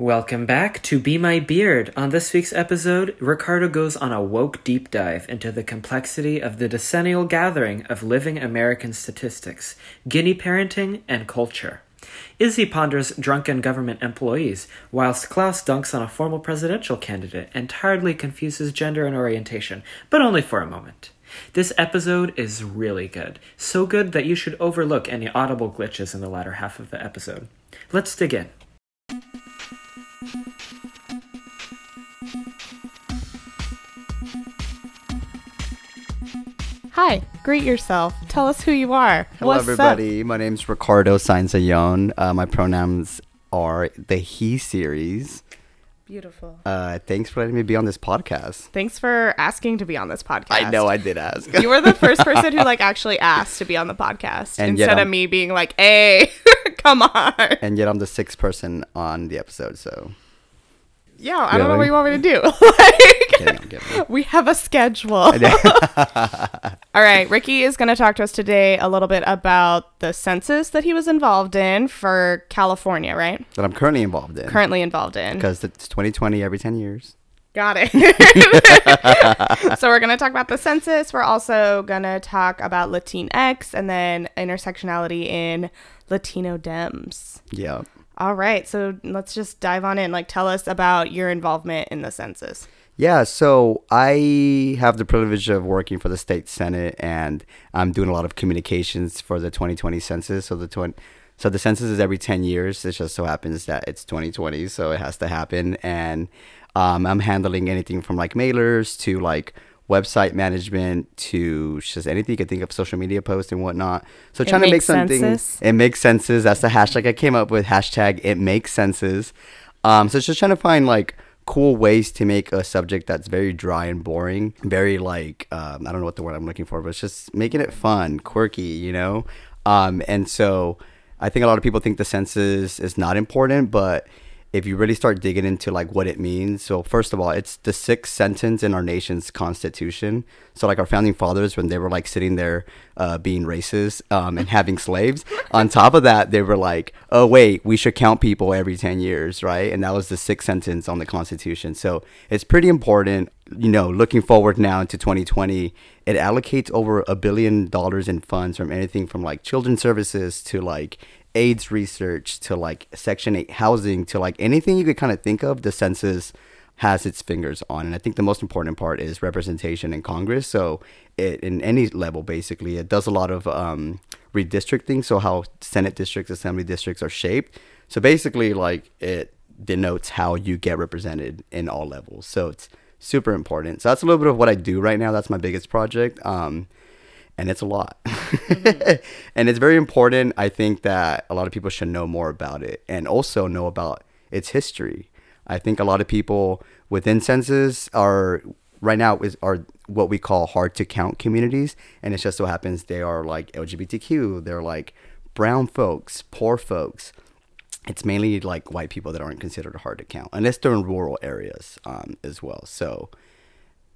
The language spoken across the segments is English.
Welcome back to Be My Beard. On this week's episode, Ricardo goes on a woke deep dive into the complexity of the decennial gathering of living American statistics, guinea parenting, and culture. Izzy ponders drunken government employees, whilst Klaus dunks on a formal presidential candidate and tiredly confuses gender and orientation, but only for a moment. This episode is really good. So good that you should overlook any audible glitches in the latter half of the episode. Let's dig in. Hi, greet yourself. Tell us who you are. Hello, What's everybody. My name's Ricardo Sainzayon. Uh, my pronouns are the he series. Beautiful. Uh, thanks for letting me be on this podcast. Thanks for asking to be on this podcast. I know I did ask. you were the first person who like actually asked to be on the podcast And instead of me being like, "Hey, come on." and yet I'm the sixth person on the episode, so Yeah, I don't know what you want me to do. like, kidding, I'm kidding. we have a schedule. All right, Ricky is going to talk to us today a little bit about the census that he was involved in for California, right? that I'm currently involved in. Currently involved in. Because it's 2020 every 10 years. Got it. so we're going to talk about the census. We're also going to talk about Latinx and then intersectionality in Latino Dems. Yeah. All right, so let's just dive on in. Like, tell us about your involvement in the census. Yeah, so I have the privilege of working for the state senate, and I'm doing a lot of communications for the 2020 census. So the 20, so the census is every 10 years. It just so happens that it's 2020, so it has to happen. And um, I'm handling anything from like mailers to like website management to just anything you could think of, social media posts and whatnot. So trying to make something. senses. It makes senses. That's the hashtag I came up with. Hashtag it makes senses. Um, so it's just trying to find like cool ways to make a subject that's very dry and boring, very like um, I don't know what the word I'm looking for, but it's just making it fun, quirky, you know. Um, and so I think a lot of people think the census is not important, but if you really start digging into like what it means so first of all it's the sixth sentence in our nation's constitution. So like our founding fathers when they were like sitting there uh, being racist um, and having slaves on top of that they were like oh wait we should count people every 10 years right? And that was the sixth sentence on the constitution. So it's pretty important you know looking forward now into 2020 it allocates over a billion dollars in funds from anything from like children's services to like AIDS research to like Section 8 housing to like anything you could kind of think of, the census has its fingers on. And I think the most important part is representation in Congress. So it in any level basically, it does a lot of um, redistricting. So how Senate districts, assembly districts are shaped. So basically like it denotes how you get represented in all levels. So it's super important. So that's a little bit of what I do right now. That's my biggest project. Um, and it's a lot. and it's very important. I think that a lot of people should know more about it and also know about its history. I think a lot of people within census are right now is are what we call hard to count communities, and it just so happens they are like LGBTQ, they're like brown folks, poor folks. It's mainly like white people that aren't considered hard to count, unless they're in rural areas um, as well. So,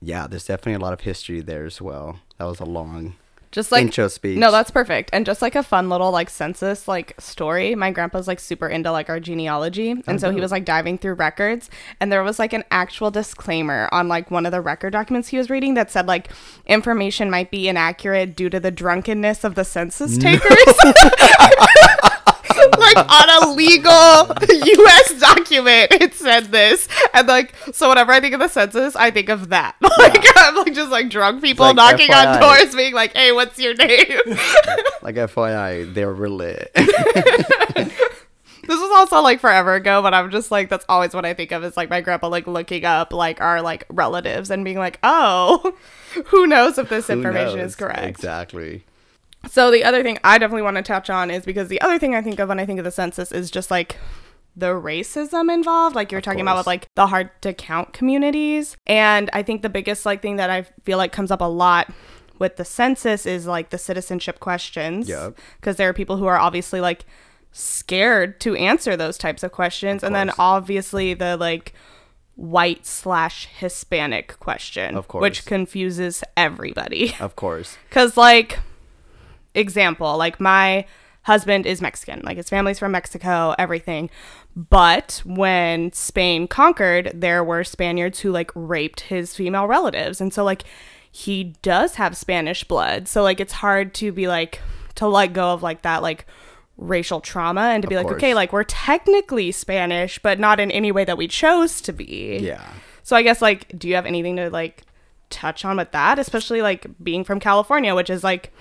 yeah, there's definitely a lot of history there as well. That was a long Just like intro speech. No, that's perfect. And just like a fun little like census like story. My grandpa's like super into like our genealogy. And so he oh, was like diving through records and there was like an actual disclaimer on like one of the record documents he was reading that said like information might be inaccurate due to the drunkenness of the census takers. like on a legal US document it said this. And like so whenever I think of the census, I think of that. Like I'm like just like drunk people like knocking on doors being like, "Hey, what's your name?" like FYI, they're real lit. This was also like forever ago, but I'm just like that's always what I think of is like my grandpa like looking up like our like relatives and being like, oh, who knows if this Who information knows? is correct. Exactly. So the other thing I definitely want to touch on is because the other thing I think of when I think of the census is just like the racism involved like you were Of talking about with like the hard to count communities and i think the biggest like thing that i feel like comes up a lot with the census is like the citizenship questions Yep. because there are people who are obviously like scared to answer those types of questions and then obviously the like white slash hispanic question Of course. which confuses everybody Of course. because, like, example, like my husband is Mexican, like his family's from Mexico, everything. But when Spain conquered, there were Spaniards who like raped his female relatives. And so like he does have Spanish blood. So like it's hard to be like to let go of like that like racial trauma and to be like, course. okay, like we're technically Spanish, but not in any way that we chose to be. Yeah. So I guess like do you have anything to like touch on with that, especially like being from California, which is like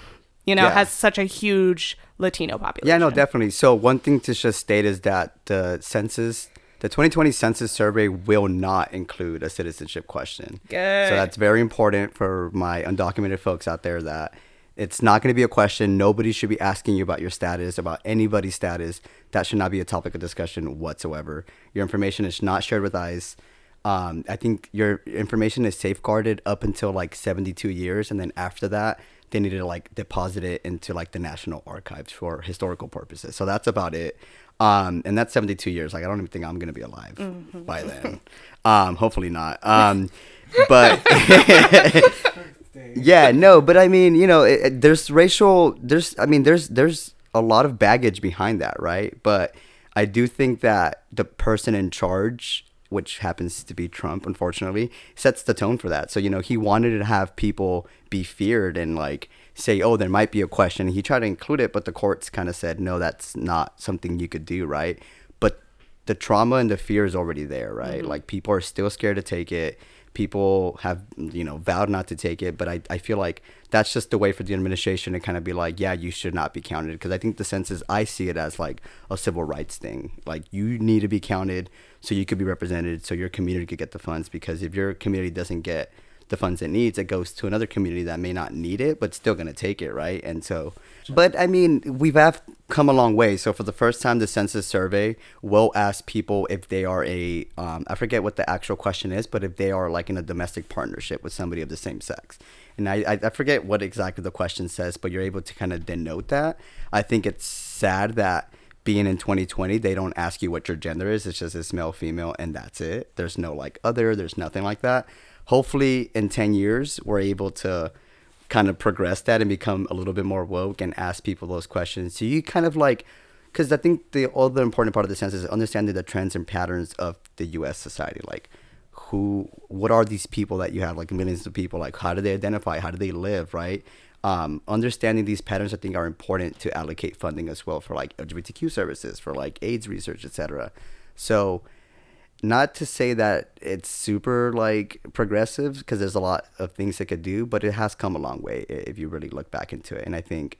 you know, Yeah. has such a huge Latino population. Yeah, no, definitely. So one thing to just state is that the census, the 2020 census survey will not include a citizenship question. Good. So that's very important for my undocumented folks out there that it's not going to be a question. Nobody should be asking you about your status, about anybody's status. That should not be a topic of discussion whatsoever. Your information is not shared with ICE. Um, I think your information is safeguarded up until like 72 years, and then after that, they needed to like deposit it into like the National Archives for historical purposes. So that's about it. Um, and that's 72 years. Like I don't even think I'm gonna be alive by then. Um, hopefully not. Um, but yeah, no, but I mean, you know, it, it- there's racial. There's, I mean, there's there's a lot of baggage behind that, right? But I do think that the person in charge, which happens to be Trump, unfortunately, sets the tone for that. So you know, he wanted to have people be feared and like say, oh, there might be a question. He tried to include it, but the courts kind of said, no, that's not something you could do, right? But the trauma and the fear is already there, right? Mm-hmm. Like people are still scared to take it. People have, you know, vowed not to take it. But I, I feel like that's just the way for the administration to kind of be like, yeah, you should not be counted. Because I think the census, I see it as like a civil rights thing. Like you need to be counted so you could be represented, so your community could get the funds. Because if your community doesn't get the funds it needs, it goes to another community that may not need it, but still gonna take it, right? And so, but I mean, we've have come a long way. So for the first time, the census survey will ask people if they are a, um, I forget what the actual question is, but if they are like in a domestic partnership with somebody of the same sex. And I, I, I forget what exactly the question says, but you're able to kind of denote that. I think it's sad that being in 2020 they don't ask you what your gender is. It's just it's male female and that's it. There's no like other there's nothing like that. Hopefully in 10 years we're able to kind of progress that and become a little bit more woke and ask people those questions. So you kind of like because i think the other important part of the census is understanding the trends and patterns of the us society. Like who what are these people that you have? Like millions of people. Like how do they identify? How do they live right um, understanding these patterns i think are important to allocate funding as well for like lgbtq services for like aids research etc so not to say that it's super like progressive because there's a lot of things it could do but it has come a long way if you really look back into it and i think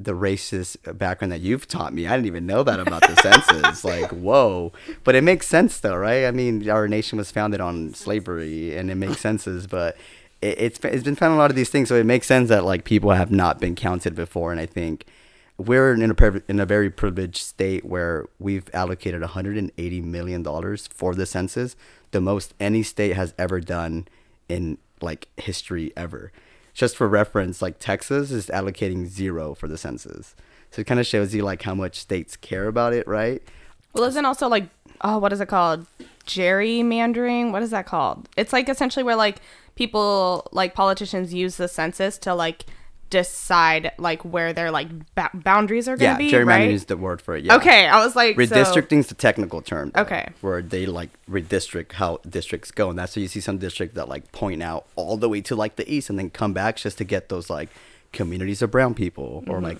the racist background that you've taught me. I didn't even know that about the census. Like, whoa. But it makes sense though, right? I mean, our nation was founded on slavery and it makes senses, but it, it's it's been found a lot of these things, so it makes sense that like people have not been counted before and I think we're in a in a very privileged state where we've allocated 180 million dollars for the census, the most any state has ever done in like history ever just for reference, like Texas is allocating zero for the census. So it kind of shows you like how much states care about it, right? Well, isn't also like oh, what is it called? Gerrymandering. What is that called? It's like essentially where like people like politicians use the census to like decide like where their like ba- boundaries are going Yeah, to be. gerrymandering right? is the word for it. Yeah. Okay, I was like so- Redistricting is the technical term. though, Okay. Where they like redistrict how districts go. And that's why you see some districts that like point out all the way to like the east and then come back just to get those like communities of brown people Mm-hmm. or like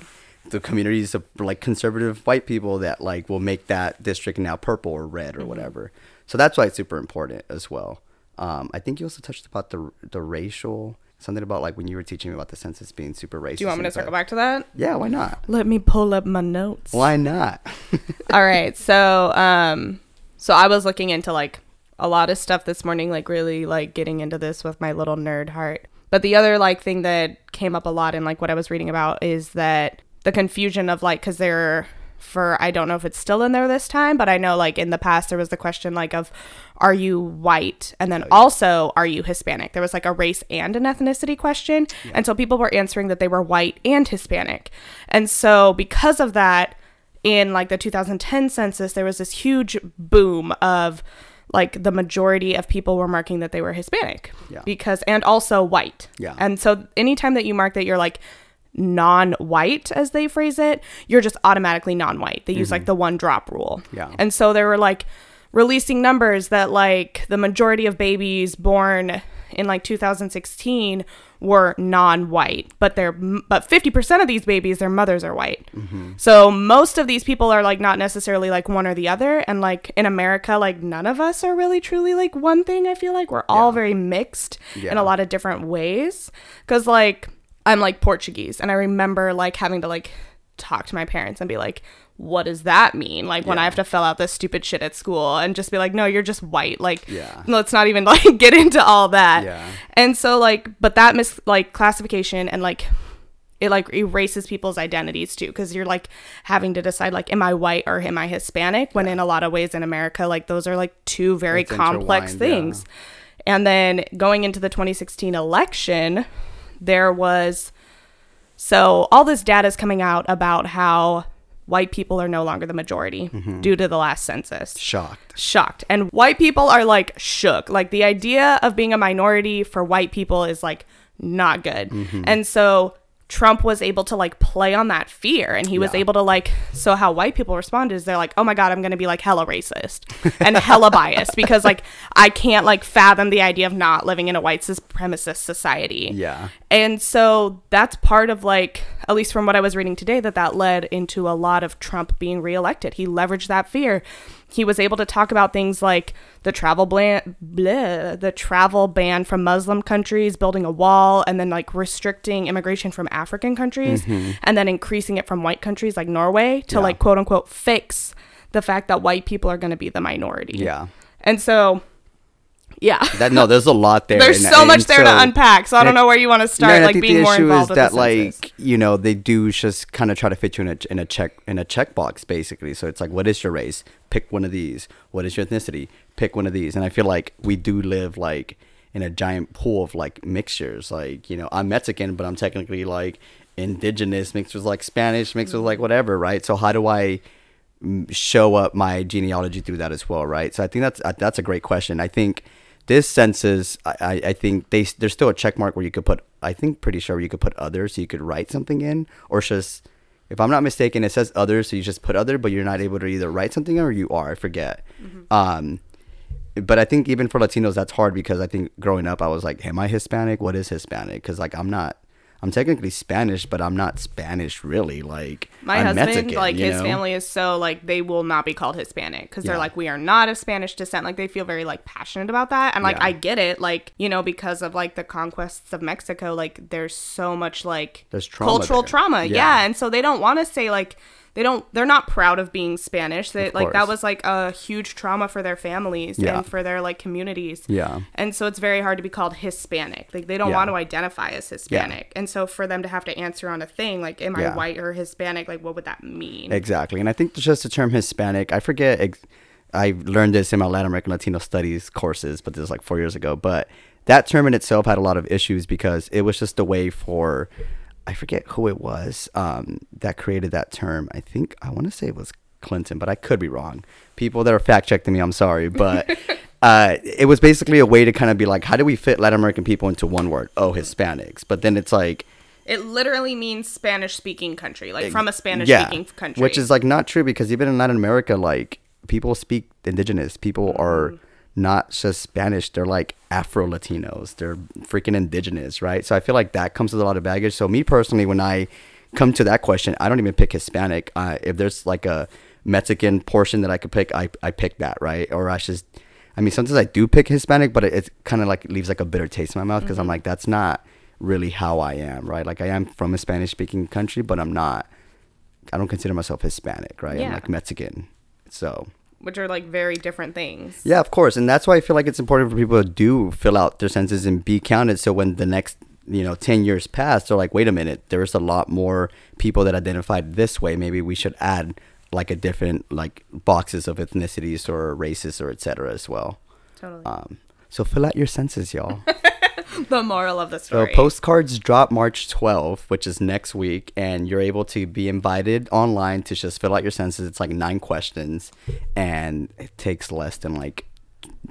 the communities of like conservative white people that like will make that district now purple or red Mm-hmm. or whatever. So that's why it's super important as well. Um, I think you also touched about the the racial something about like when you were teaching me about the census being super racist. Do you want me to circle back to that? Yeah, why not? Let me pull up my notes. Why not? All right. So, um, so I was looking into like a lot of stuff this morning, like really like getting into this with my little nerd heart. But the other like thing that came up a lot in like what I was reading about is that the confusion of like, cause they're for, I don't know if it's still in there this time, but I know like in the past there was the question like of, are you white? And then oh, also, are you Hispanic? There was like a race and an ethnicity question. And so people were answering that they were white and Hispanic. And so because of that, in like the 2010 census there was this huge boom of like the majority of people were marking that they were hispanic Yeah. because and also white Yeah. and so anytime that you mark that you're like non-white as they phrase it you're just automatically non-white. They use like mm-hmm. the one drop rule. Yeah. and so they were like releasing numbers that like the majority of babies born in like 2016 were non-white but they're but 50% of these babies their mothers are white. Mm-hmm. So most of these people are like not necessarily like one or the other. And like in america like none of us are really truly like one thing i feel like. We're all very mixed in a lot of different ways. Because like i'm like portuguese and i remember like having to like talk to my parents and be like what does that mean? Like when i have to fill out this stupid shit at school and just be like no you're just white. Like Yeah. let's not even like get into all that. Yeah. and so like but that mis like classification and like it like erases people's identities too because you're like having to decide like am i white or am i hispanic? When in a lot of ways in america like those are like two very It's complex yeah. things. And then going into the 2016 election there was so all this data is coming out about how white people are no longer the majority Mm-hmm. due to the last census Shocked. shocked. And white people are like shook. Like the idea of being a minority for white people is like not good. Mm-hmm. And so Trump was able to like play on that fear and he was able to like so how white people responded is they're like, "Oh my god, I'm going to be like hella racist and hella biased because like I can't like fathom the idea of not living in a white supremacist society." Yeah. And so that's part of like, at least from what I was reading today, that that led into a lot of Trump being reelected. He leveraged that fear. He was able to talk about things like the travel ban, bleh, the travel ban from Muslim countries, building a wall, and then like restricting immigration from African countries, mm-hmm. and then increasing it from white countries like Norway to Yeah. like quote unquote fix the fact that white people are going to be the minority. Yeah. And so, yeah. That no, there's a lot there. There's and- so much there to unpack, so I don't know where you want to start, I like think being the more issue involved is with that the census. like you know they do just kind of try to fit you in a in a check in a checkbox basically. So it's like, what is your race? Pick one of these. What is your ethnicity? Pick one of these. And I feel like we do live like in a giant pool of like mixtures. Like you know, I'm Mexican, but I'm technically like indigenous mixed with like Spanish mixed with like whatever, right? So how do I mm, show up my genealogy through that as well, right? So I think that's uh, that's a great question. I think this census, I, I think they there's still a check mark where you could put. I think pretty sure you could put others, so you could write something in, or it's just if I'm not mistaken, it says others, so you just put other, but you're not able to either write something in or you are. I forget. Um, but I think even for Latinos, that's hard because I think growing up, I was like, "Am I Hispanic? What is Hispanic?" Because like I'm not. I'm technically Spanish, but I'm not Spanish really. Like My I'm husband, Mexican, like his know? family is so like they will not be called Hispanic because they're like we are not of Spanish descent. Like they feel very like passionate about that, and like Yeah. I get it. Like you know because of like the conquests of Mexico, like there's so much like There's trauma cultural there. trauma. Yeah. Yeah. and so they don't want to say like they don't they're not proud of being Spanish. They like that was like a huge trauma for their families Yeah. and for their like communities. Yeah. and so it's very hard to be called Hispanic. Like they don't Yeah. want to identify as Hispanic, Yeah. and so for them to have to answer on a thing like, "Am I white or Hispanic?" Like what would that mean? Exactly. And I think just the term Hispanic, I forget, ex- I learned this in my Latin American Latino studies courses, but this was like four years ago. But that term in itself had a lot of issues because it was just a way for, I forget who it was um, that created that term. I think, I want to say it was Clinton, but I could be wrong. People that are fact checking me, I'm sorry. But uh, it was basically a way to kind of be like, how do we fit Latin American people into one word? Oh, Hispanics. But then it's like, It literally means Spanish speaking country, like from a Spanish yeah, speaking country. Which is like not true because even in Latin America, like people speak indigenous. People are not just Spanish. They're like Afro Latinos. They're freaking indigenous, right? So I feel like that comes with a lot of baggage. So me personally, when I come to that question, I don't even pick Hispanic. Uh, if there's like a Mexican portion that I could pick, I, I pick that, right? Or I just, I mean, sometimes I do pick Hispanic, but it, it's kind of like leaves like a bitter taste in my mouth because I'm like, that's not really how I am, right? Like I am from a Spanish speaking country, but I'm not I don't consider myself Hispanic, right? I'm like Mexican. So which are like very different things. yeah, of course, and that's why I feel like it's important for people to do fill out their census and be counted. So when the next you know ten years pass, they're like, wait a minute, there's a lot more people that identified this way. Maybe we should add like a different like boxes of ethnicities or races or etc. as well. Totally. Um, so fill out your census, y'all. the moral of the story. So postcards drop March 12th, which is next week, and you're able to be invited online to just fill out your census. It's like nine questions, and it takes less than like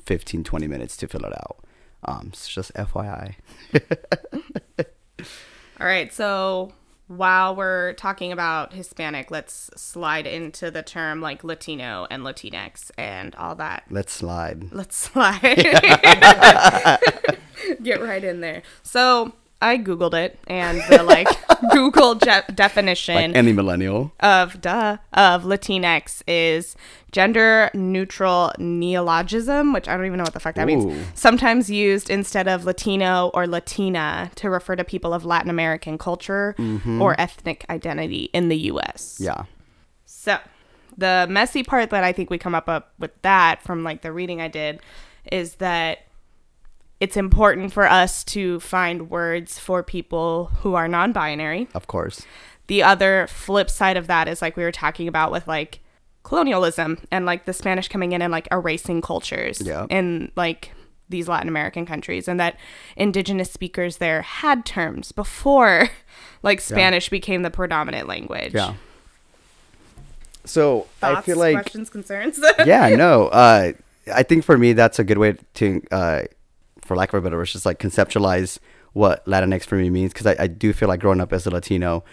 15, 20 minutes to fill it out. Um, it's just FYI. All right, so while we're talking about Hispanic, let's slide into the term like Latino and Latinx and all that. Let's slide. Let's slide. Get right in there. So I googled it, and the like Google je- definition Like any millennial. of duh of Latinx is gender neutral neologism, which I don't even know what the fuck that Ooh. means. Sometimes used instead of Latino or Latina to refer to people of Latin American culture mm-hmm. or ethnic identity in the U.S. Yeah. So, the messy part that I think we come up, up with that from like the reading I did is that it's important for us to find words for people who are non-binary. Of course. The other flip side of that is like we were talking about with like colonialism and like the Spanish coming in and like erasing cultures Yeah. in like these Latin American countries and that indigenous speakers there had terms before like Spanish became the predominant language. Yeah. So Thoughts, I feel like questions, concerns. yeah, no. Uh, I think for me that's a good way to, uh, for lack of a better word, it's just like conceptualize what Latinx for me means because I, I do feel like growing up as a Latino,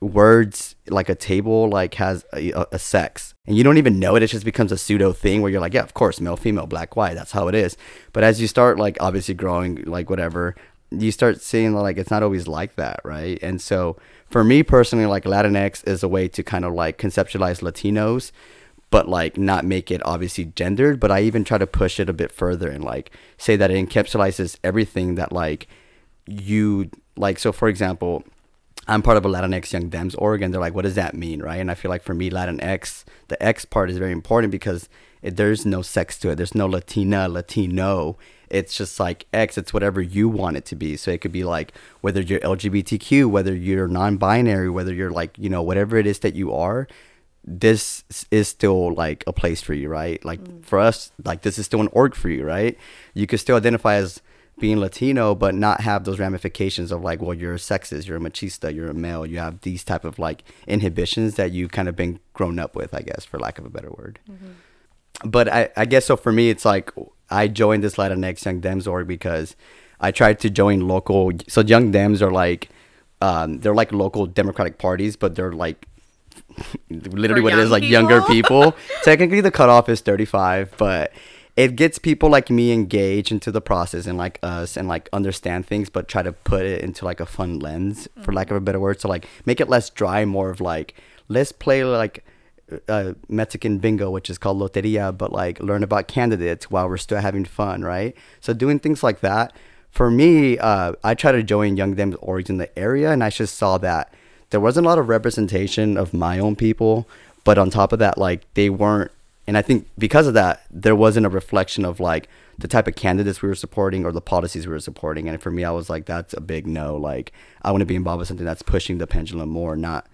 words like a table like has a, a, a sex and you don't even know it. It just becomes a pseudo thing where you're like, yeah, of course, male, female, black, white. That's how it is. But as you start like obviously growing, like whatever, you start seeing like it's not always like that, right? And so for me personally, like Latinx is a way to kind of like conceptualize Latinos but like not make it obviously gendered but i even try to push it a bit further and like say that it encapsulates everything that like you like so for example i'm part of a latinx young dems org and they're like what does that mean? Right? And i feel like for me latinx the x part is very important because it, there's no sex to it. There's no latina latino. It's just like x. It's whatever you want it to be. So it could be like whether you're lgbtq whether you're non-binary whether you're like you know whatever it is that you are this is still like a place for you, right? Like for us, like this is still an org for you, right? You could still identify as being Latino, but not have those ramifications of like, well, you're a sexist, you're a machista, you're a male. You have these type of like inhibitions that you kind of been grown up with, I guess, for lack of a better word. But I, I guess so for me, it's like I joined this Latinx Young Dems org because I tried to join local. So Young Dems are like, um, they're like local Democratic parties, but they're like literally For what it is like younger people? people. Technically, the cutoff is 35, but it gets people like me engaged into the process and like us and like understand things, but try to put it into like a fun lens, for lack of a better word. So like make it less dry, more of like let's play like uh, Mexican bingo, which is called loteria, but like learn about candidates while we're still having fun, right? So doing things like that. For me, uh, I try to join Young Dems orgs in the area, and I just saw that there wasn't a lot of representation of my own people, but on top of that, like they weren't, and I think because of that, there wasn't a reflection of like the type of candidates we were supporting or the policies we were supporting. And for me, I was like, that's a big no. Like I want to be involved with something that's pushing the pendulum more, not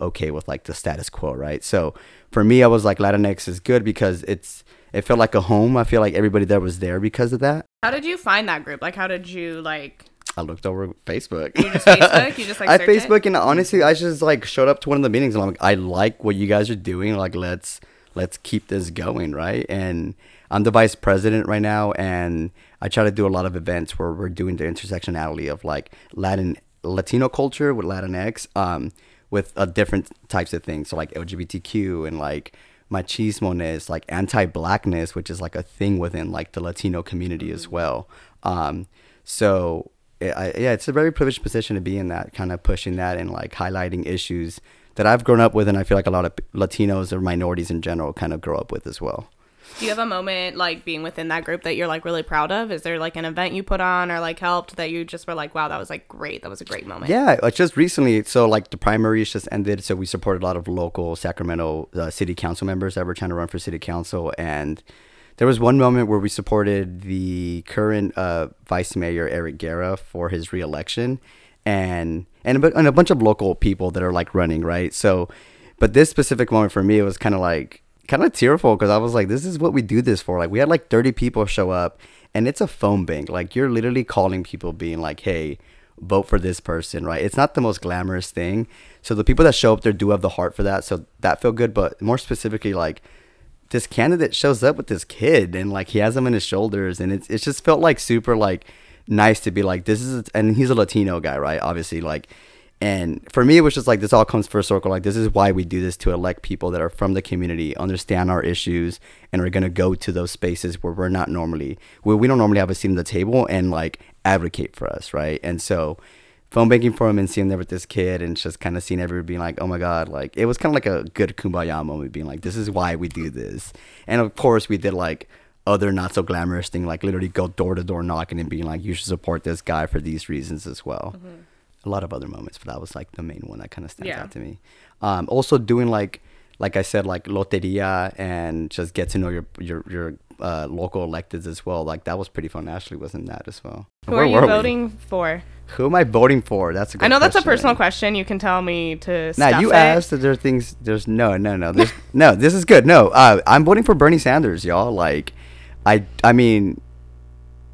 okay with like the status quo, right? So for me, I was like Latinx is good because it's it felt like a home. I feel like everybody there was there because of that. How did you find that group? Like, how did you like? I looked over Facebook. You just Facebook? You just like I search it? Facebook and honestly, I just like showed up to one of the meetings and I'm like, I like what you guys are doing. Like, let's let's keep this going, right? And I'm the vice president right now, and I try to do a lot of events where we're doing the intersectionality of like Latin Latino culture with Latinx, um, with uh, different types of things, so like LGBTQ and like machismo-ness, like anti-blackness, which is like a thing within like the Latino community as well. Um, so I, yeah, it's a very privileged position to be in that kind of pushing that and like highlighting issues that I've grown up with, and I feel like a lot of Latinos or minorities in general kind of grow up with as well. Do you have a moment like being within that group that you're like really proud of? Is there like an event you put on or like helped that you just were like, wow, that was like great. That was a great moment. Yeah, like just recently, so like the primaries just ended, so we supported a lot of local Sacramento uh, city council members that were trying to run for city council, and there was one moment where we supported the current uh, vice mayor Eric Guerra for his reelection, and and a, and a bunch of local people that are like running right. So, but this specific moment for me, it was kind of like kind of tearful because I was like, this is what we do this for. Like we had like 30 people show up, and it's a phone bank. Like you're literally calling people, being like, hey. Vote for this person, right? It's not the most glamorous thing. So the people that show up there do have the heart for that. So that felt good. But more specifically, like this candidate shows up with this kid and like he has him in his shoulders and it's, it's just felt like super like nice to be like this is and he's a latino guy right obviously like And for me, it was just like this all comes full circle. Like this is why we do this to elect people that are from the community, understand our issues, and are gonna go to those spaces where we're not normally, where we don't normally have a seat at the table and like advocate for us, right? And so, phone banking for him and seeing there with this kid and just kind of seeing everybody being like, oh my god, like it was kind of like a good kumbaya moment, being like, this is why we do this. And of course, we did like other not so glamorous thing, like literally go door to door knocking and being like, you should support this guy for these reasons as well. Mm-hmm. A lot of other moments, but that was like the main one that kind of stands yeah. out to me. Um, also doing like, like I said, like loteria and just get to know your your your uh, local electeds as well. Like that was pretty fun. Ashley was in that as well. Who Where are you voting we? for? Who am I voting for? That's a I know that's a personal question. You can tell me to. Now you it. asked that there are things. There's no, no, no. There's no. This is good. No, uh, I'm voting for Bernie Sanders, y'all. Like, I I mean,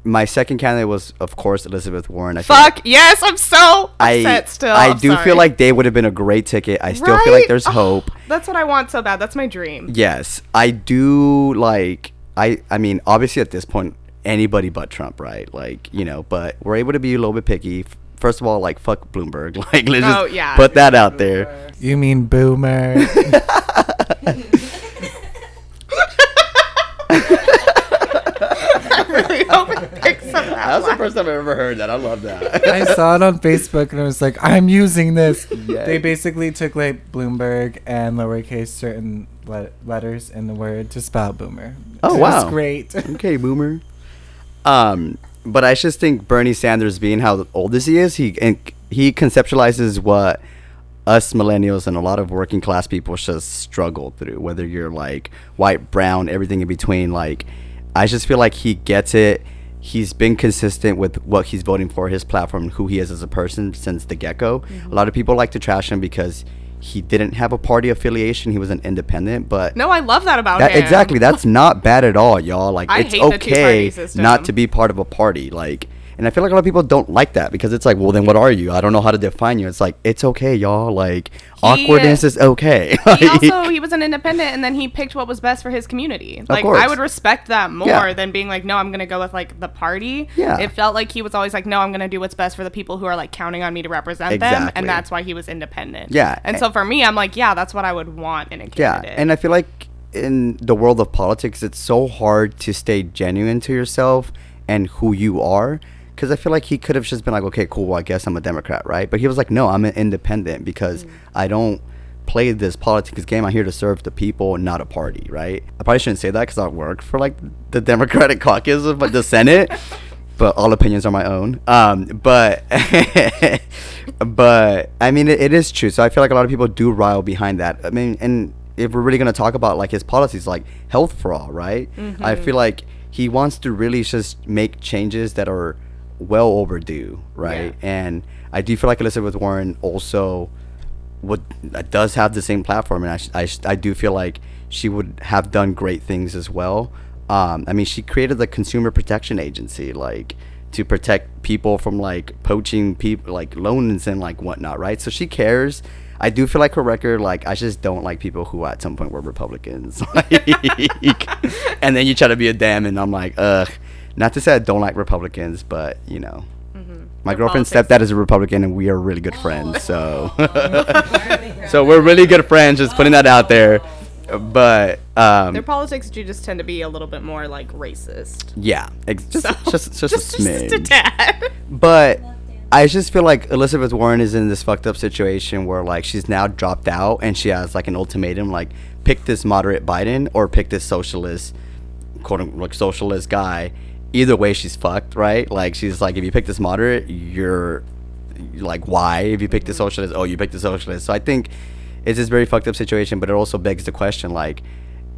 my second candidate was of course Elizabeth Warren. I Fuck yes, I'm so upset I, still. I do sorry. feel like they would have been a great ticket. I still right? feel like there's hope. that's what I want so bad. That's my dream. Yes, I do like. I I mean, obviously at this point, anybody but Trump, right? Like you know, but we're able to be a little bit picky. First of all, like fuck Bloomberg. Like let's oh, just yeah. put that out there. You mean boomer? really hope it picks up that That's the first time I've ever heard that. I love that. I saw it on Facebook and I was like, I'm using this. Yay. They basically took like Bloomberg and lowercase certain le- letters in the word to spell boomer. Oh it wow, great. okay, boomer. Um, but I just think Bernie Sanders, being how old as he is, he and he conceptualizes what us millennials and a lot of working class people just struggle through. Whether you're like white, brown, everything in between, like I just feel like he gets it. He's been consistent with what he's voting for, his platform, who he is as a person since the get go. Mm-hmm. A lot of people like to trash him because he didn't have a party affiliation. He was an independent, but no, I love that about that, him. Exactly, that's not bad at all, y'all. Like I it's okay not to be part of a party. Like and I feel like a lot of people don't like that because it's like, well, then what are you? I don't know how to define you. It's like, it's okay, y'all. Like, he, awkwardness is okay. he also, he was an independent and then he picked what was best for his community. Like, I would respect that more yeah. than being like, no, I'm going to go with like the party. Yeah. It felt like he was always like, no, I'm going to do what's best for the people who are like counting on me to represent exactly. them. And that's why he was independent. Yeah. And so for me, I'm like, yeah, that's what I would want in a candidate. Yeah. And I feel like in the world of politics, it's so hard to stay genuine to yourself and who you are because I feel like he could have just been like, okay, cool, well, I guess I'm a Democrat, right? But he was like, no, I'm an independent because mm. I don't play this politics game. I'm here to serve the people, not a party, right? I probably shouldn't say that because I work for like the Democratic caucus of the Senate. but all opinions are my own. Um, but but I mean, it, it is true. So I feel like a lot of people do rile behind that. I mean, and if we're really gonna talk about like his policies, like health for all, right? Mm-hmm. I feel like he wants to really just make changes that are well overdue, right? Yeah. And I do feel like Elizabeth Warren also would uh, does have the same platform, and I, I, I do feel like she would have done great things as well. Um, I mean, she created the Consumer Protection Agency, like to protect people from like poaching people, like loans and like whatnot, right? So she cares. I do feel like her record, like I just don't like people who at some point were Republicans, like, and then you try to be a Dem, and I'm like, ugh. Not to say I don't like Republicans, but you know, mm-hmm. my girlfriend's stepdad is a Republican, and we are really good friends. So, so we're really good friends. Just putting that out there. But um, their politics do just tend to be a little bit more like racist. Yeah, ex- just, so, just, just just a smidge. Just a tad. But I just feel like Elizabeth Warren is in this fucked up situation where like she's now dropped out and she has like an ultimatum like pick this moderate Biden or pick this socialist quote unquote like socialist guy either way she's fucked, right? Like she's like if you pick this moderate, you're like why? If you pick the mm-hmm. socialist, oh you picked the socialist. So I think it's this very fucked up situation, but it also begs the question like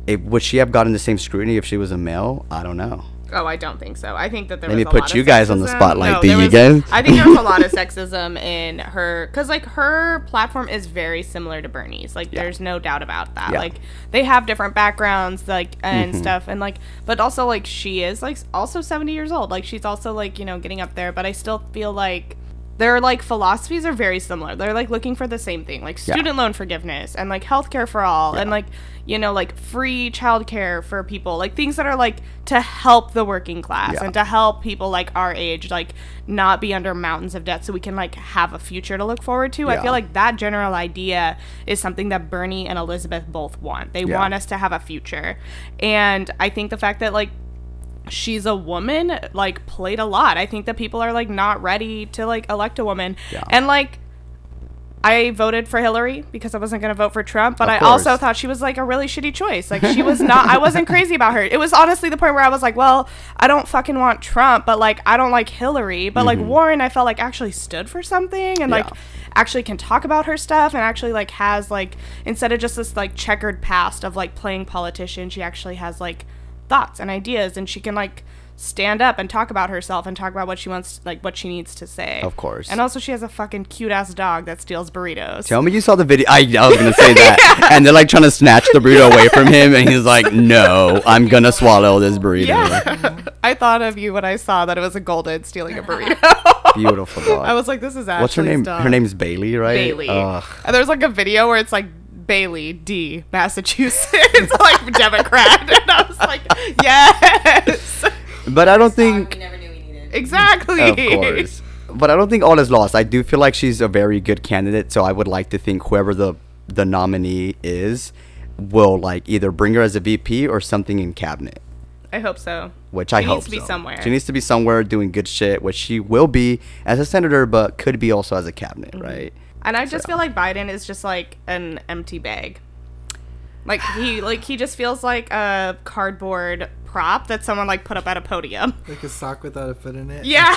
if, would she have gotten the same scrutiny if she was a male? I don't know. Oh, I don't think so. I think that there me put you guys on the spotlight. No, do you guys? I think there was a lot of sexism in her because like her platform is very similar to Bernie's. Like, yeah. there's no doubt about that. Yeah. Like, they have different backgrounds, like and mm-hmm. stuff, and like, but also like she is like also 70 years old. Like, she's also like you know getting up there. But I still feel like their like philosophies are very similar. They're like looking for the same thing, like Yeah. student loan forgiveness and like healthcare for all and like you know like free childcare for people, like things that are like to help the working class Yeah. and to help people like our age like not be under mountains of debt so we can like have a future to look forward to. I feel like that general idea is something that Bernie and Elizabeth both want. They Yeah. want us to have a future. And I think the fact that like she's a woman like played a lot. I think that people are like not ready to like elect a woman. Yeah. and like i voted for hillary because i wasn't going to vote for trump but i also thought she was like a really shitty choice. Like she was not i wasn't crazy about her. It was honestly the point where i was like well i don't fucking want trump but like i don't like hillary. But like warren i felt like actually stood for something and like Mm-hmm. Actually can talk about her stuff and actually like has like instead of just this like checkered past of like playing politician she actually has like thoughts and ideas and she can like stand up and talk about herself and talk about what she wants like what she needs to say Of course. and also she has a fucking cute ass dog that steals burritos Tell me you saw the video. I, I was gonna say that, yeah. and they're like trying to snatch the burrito away from him, and he's like, "No, I'm gonna swallow this burrito." yeah i thought of you when i saw that it was a golden stealing a burrito Beautiful dog. i was like this is Ashley's What's her name? dog. Her name's Bailey, right? Bailey. Ugh. And there's like a video where it's like Bailey D, Massachusetts, like Democrat, and I was like, yes, But I don't think, we never knew we needed. exactly. of course. But I don't think all is lost. I do feel like she's a very good candidate, so I would like to think whoever the the nominee is will like either bring her as a VP or something in cabinet. I hope so. Which I hope. She hope needs to be so. somewhere. She needs to be somewhere doing good shit, which she will be as a senator, but could be also as a cabinet, Mm-hmm. right? And I just feel like Biden is just like an empty bag. Like he like he just feels like a cardboard prop that someone like put up at a podium. Like a sock without a foot in it. Yeah.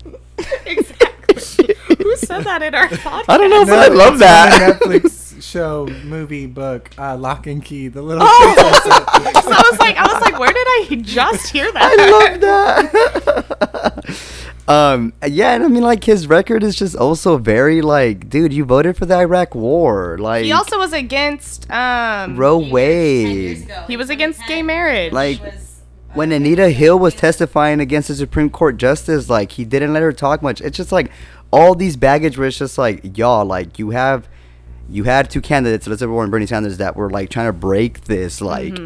exactly. Who said that in our podcast? I don't know, No, but I love that. from Netflix show, movie, book, uh, Locke and Key, the little Oh. So I was like, I was like, where did I just hear that? I love that. Um, yeah, and I mean, like his record is just also very like, dude, you voted for the Iraq War, like He also was against um Roe Ten Wade. he was against gay marriage. Like when Anita Hill was testifying against the Supreme Court justice, like he didn't let her talk much. It's just like all these baggage where it's just like, y'all, like you have, you had two candidates, Elizabeth Warren and Bernie Sanders, that were like trying to break this, like,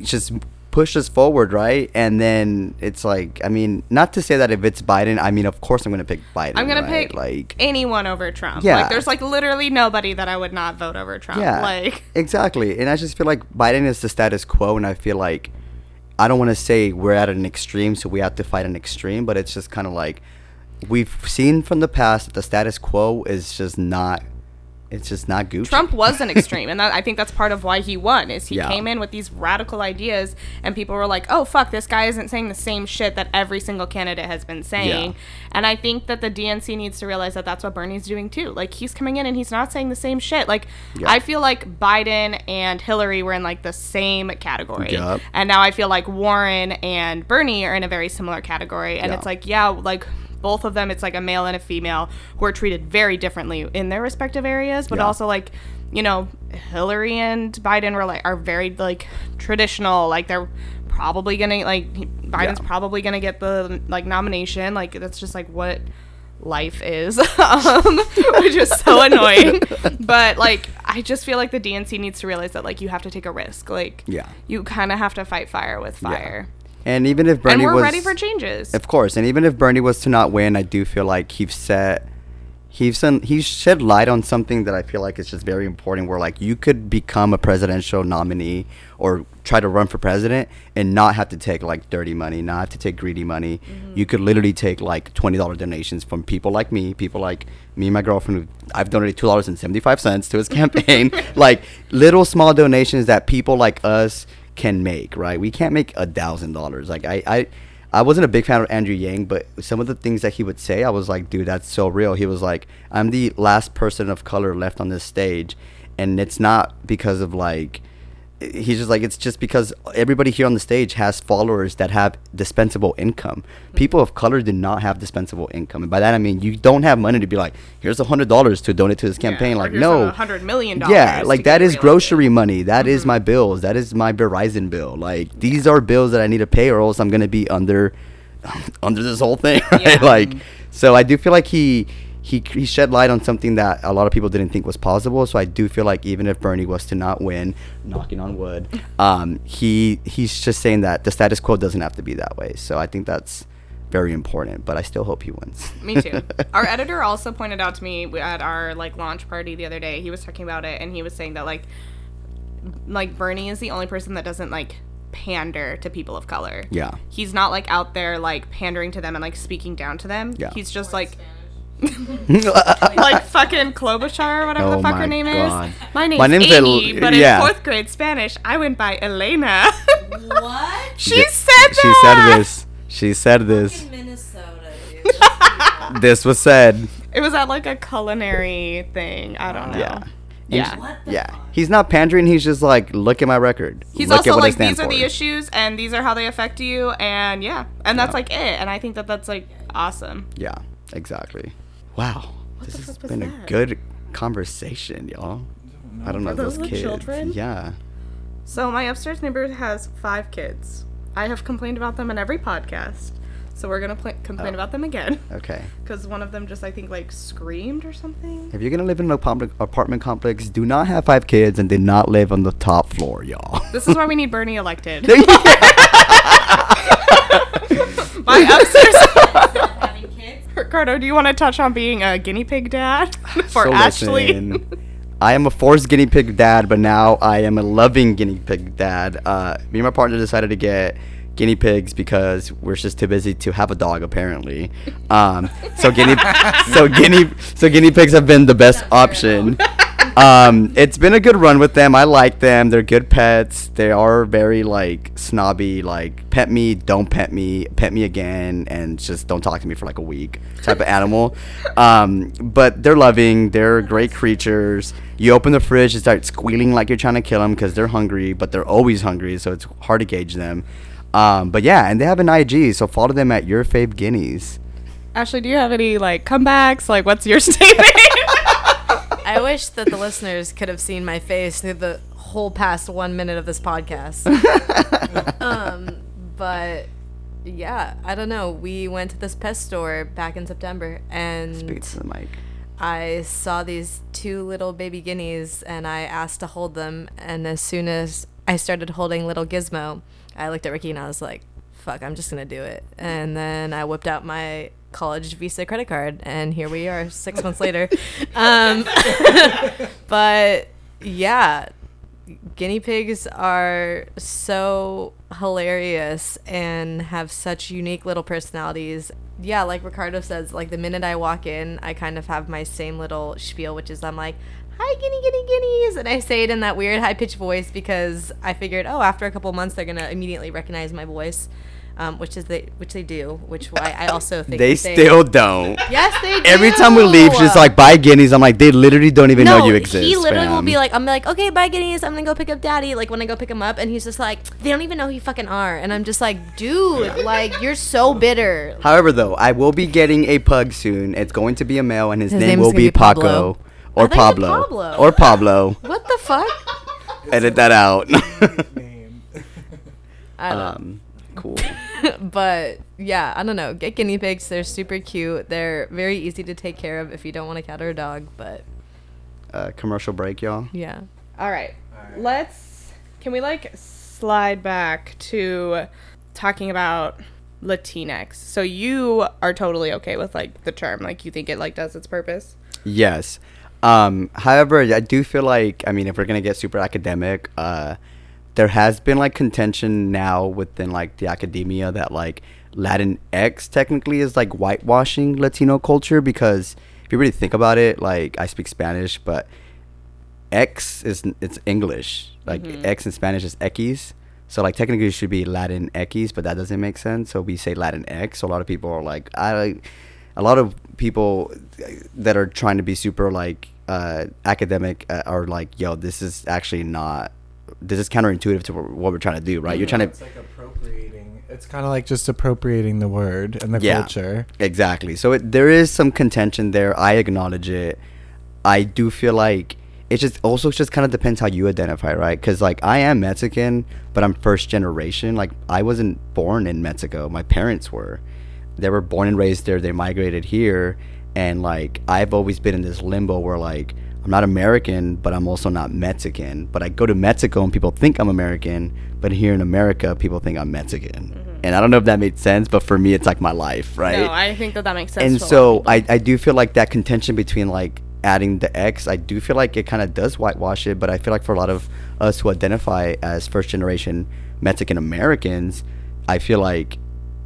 just push us forward, right? And then it's like, I mean, not to say that if it's Biden, I mean, of course I'm gonna pick Biden. I'm gonna pick like, anyone over Trump. Yeah. Like there's like literally nobody that I would not vote over Trump. yeah, Like exactly. And I just feel like Biden is the status quo, and I feel like I don't want to say we're at an extreme, so we have to fight an extreme, but it's just kind of like we've seen from the past that the status quo is just not. It's just not Gucci. Trump was an extreme, and that, I think that's part of why he won. Is he Yeah. came in with these radical ideas, and people were like, "Oh fuck, this guy isn't saying the same shit that every single candidate has been saying." Yeah. And I think that the DNC needs to realize that that's what Bernie's doing too. Like he's coming in and he's not saying the same shit. Like Yeah. I feel like Biden and Hillary were in like the same category, and now I feel like Warren and Bernie are in a very similar category. And it's like, yeah, like both of them, it's like a male and a female who are treated very differently in their respective areas, but Yeah. also like, you know, Hillary and Biden were like are very like traditional. Like they're probably gonna like Biden's Yeah. probably gonna get the like nomination. Like that's just like what life is, um, which is so annoying. But like, I just feel like the DNC needs to realize that like you have to take a risk. Like, Yeah. you kind of have to fight fire with fire. And even if Bernie and we're was ready for changes. Of course, and even if Bernie was to not win, I do feel like he's set. He's some, he's shed light on something that I feel like is just very important. Where like you could become a presidential nominee or try to run for president and not have to take like dirty money, not have to take greedy money. Mm-hmm. You could literally take like twenty dollar donations from people like me, people like me and my girlfriend. I've donated two dollars and seventy five cents to his campaign. like little small donations that people like us can make. Right? We can't make a thousand dollars. Like I, I I wasn't a big fan of Andrew Yang, but some of the things that he would say, I was like, dude, that's so real. He was like, I'm the last person of color left on this stage, and it's not because of like. He's just like it's just because everybody here on the stage has followers that have dispensable income. People of color do not have dispensable income, and by that I mean you don't have money to be like, here's a hundred dollars to donate to this campaign. or like no, a hundred million dollars yeah, like that is grocery money. That is Mm-hmm. my bills. That is my Verizon bill. Like these are bills that I need to pay, or else I'm gonna be under under this whole thing, right? Yeah. Like, so I do feel like he he he shed light on something that a lot of people didn't think was possible. So I do feel like even if Bernie was to not win, knocking on wood, um, he he's just saying that the status quo doesn't have to be that way. So I think that's very important. But I still hope he wins. Me too. our editor also pointed out to me at our like launch party the other day. He was talking about it, and he was saying that like, like Bernie is the only person that doesn't like pander to people of color. yeah. He's not like out there like pandering to them and like speaking down to them. Yeah. He's just like like fucking Klobuchar or whatever Oh the fuck my her name God. is. My name's, My name's Amy, El- but yeah. in fourth grade Spanish, I went by Elena. What? she Yeah, said that. She said this. She said this. In Minnesota. This was said. It was at like a culinary thing. I don't know. Yeah. Yeah. What the Yeah. fuck? He's not pandering. He's just like, look at my record. He's look also at what like these are the issues and these are how they affect you and yeah and that's like it and I think that that's like awesome. Yeah, exactly. Wow. this has fuck was been a good conversation, y'all. I don't know Are those those kids. children? Yeah. So my upstairs neighbor has five kids. I have complained about them in every podcast. So we're gonna pl- complain Oh. about them again Okay. because one of them just I think like screamed or something. If you're gonna live in an apartment apartment complex, do not have five kids and do not live on the top floor, y'all. This is why we need Bernie elected. my upstairs. Ricardo, do you want to touch on being a guinea pig dad for So Ashley? listen, I am a forced guinea pig dad, but now I am a loving guinea pig dad. Uh, me and my partner decided to get guinea pigs because we're just too busy to have a dog apparently. Um, so guinea, so guinea, so guinea pigs have been the best option. Um, it's been a good run with them. I like them. They're good pets. They are very like snobby, like pet me, don't pet me, pet me again, and just don't talk to me for like a week type of animal. Um, but they're loving. They're great creatures. You open the fridge, they start squealing like you're trying to kill them because they're hungry, but they're always hungry, so it's hard to gauge them. Um, but yeah, and they have an IG, so follow them at your fave guineas. Ashley, do you have any like comebacks? Like, what's your statement? I wish that the listeners could have seen my face through the whole past one minute of this podcast. um, but yeah, I don't know. We went to this pet store back in September and Speak to the mic. I saw these two little baby guineas and I asked to hold them. And as soon as I started holding little Gizmo, I looked at Ricky and I was like, fuck, I'm just going to do it. And then I whipped out my college Visa credit card and here we are six months later. Um, but yeah, guinea pigs are so hilarious and have such unique little personalities. Yeah, like Ricardo says, like the minute I walk in, I kind of have my same little spiel, which is I'm like, hi, guinea, guinea, guineas. And I say it in that weird high pitched voice because I figured, oh, after a couple months, they're going to immediately recognize my voice. Um, which is they, which they do, which why I also think They that still don't. yes, they do. Every time we leave, she's like, "Buy guineas." I'm like, they literally don't even know you exist. He literally will be like, I'm like, okay, bye, guineas. I'm gonna go pick up daddy. Like when I go pick him up, and he's just like, they don't even know who you fucking are. And I'm just like, dude, like you're so bitter. However, though, I will be getting a pug soon. It's going to be a male, and his, His name will gonna be be Pablo. Paco or I thought you said Pablo, Pablo. or Pablo. What the fuck? Edit that out. I don't um, cool. Know. but yeah, I don't know. Get guinea pigs. They're super cute. They're very easy to take care of if you don't want a cat or a dog. But Uh, commercial break, y'all. yeah. All right. Let's. Can we like slide back to talking about Latinx? So you are totally okay with like the term, like you think it like does its purpose. Yes. Um, however, I do feel like I mean, if we're gonna get super academic, uh, there has been like contention now within like the academia that like Latin X technically is like whitewashing Latino culture because if you really think about it, like I speak Spanish, but X is it's English. Like X in Spanish is X. So like technically it should be Latin X, but that doesn't make sense. So we say Latin X. So a lot of people are like, I, a lot of people that are trying to be super like uh, academic uh, are like, yo, this is actually not. This is counterintuitive to what we're trying to do, right? You're trying to. It's like appropriating. It's kind of like just appropriating the word and the Yeah. culture. Exactly. So it, there is some contention there. I acknowledge it. I do feel like it just also just kind of depends how you identify, right? Because like I am Mexican, but I'm first generation. Like I wasn't born in Mexico. My parents were. They were born and raised there. They migrated here, and like I've always been in this limbo where like I'm not American, but I'm also not Mexican. But I go to Mexico and people think I'm American, but here in America people think I'm Mexican. Mm-hmm. And I don't know if that made sense, but for me it's like my life, right? No, I think that that makes sense. and to a lot of so. I, I do feel like that contention between like adding the X, I do feel like it kind of does whitewash it, but I feel like for a lot of us who identify as first generation Mexican Americans, I feel like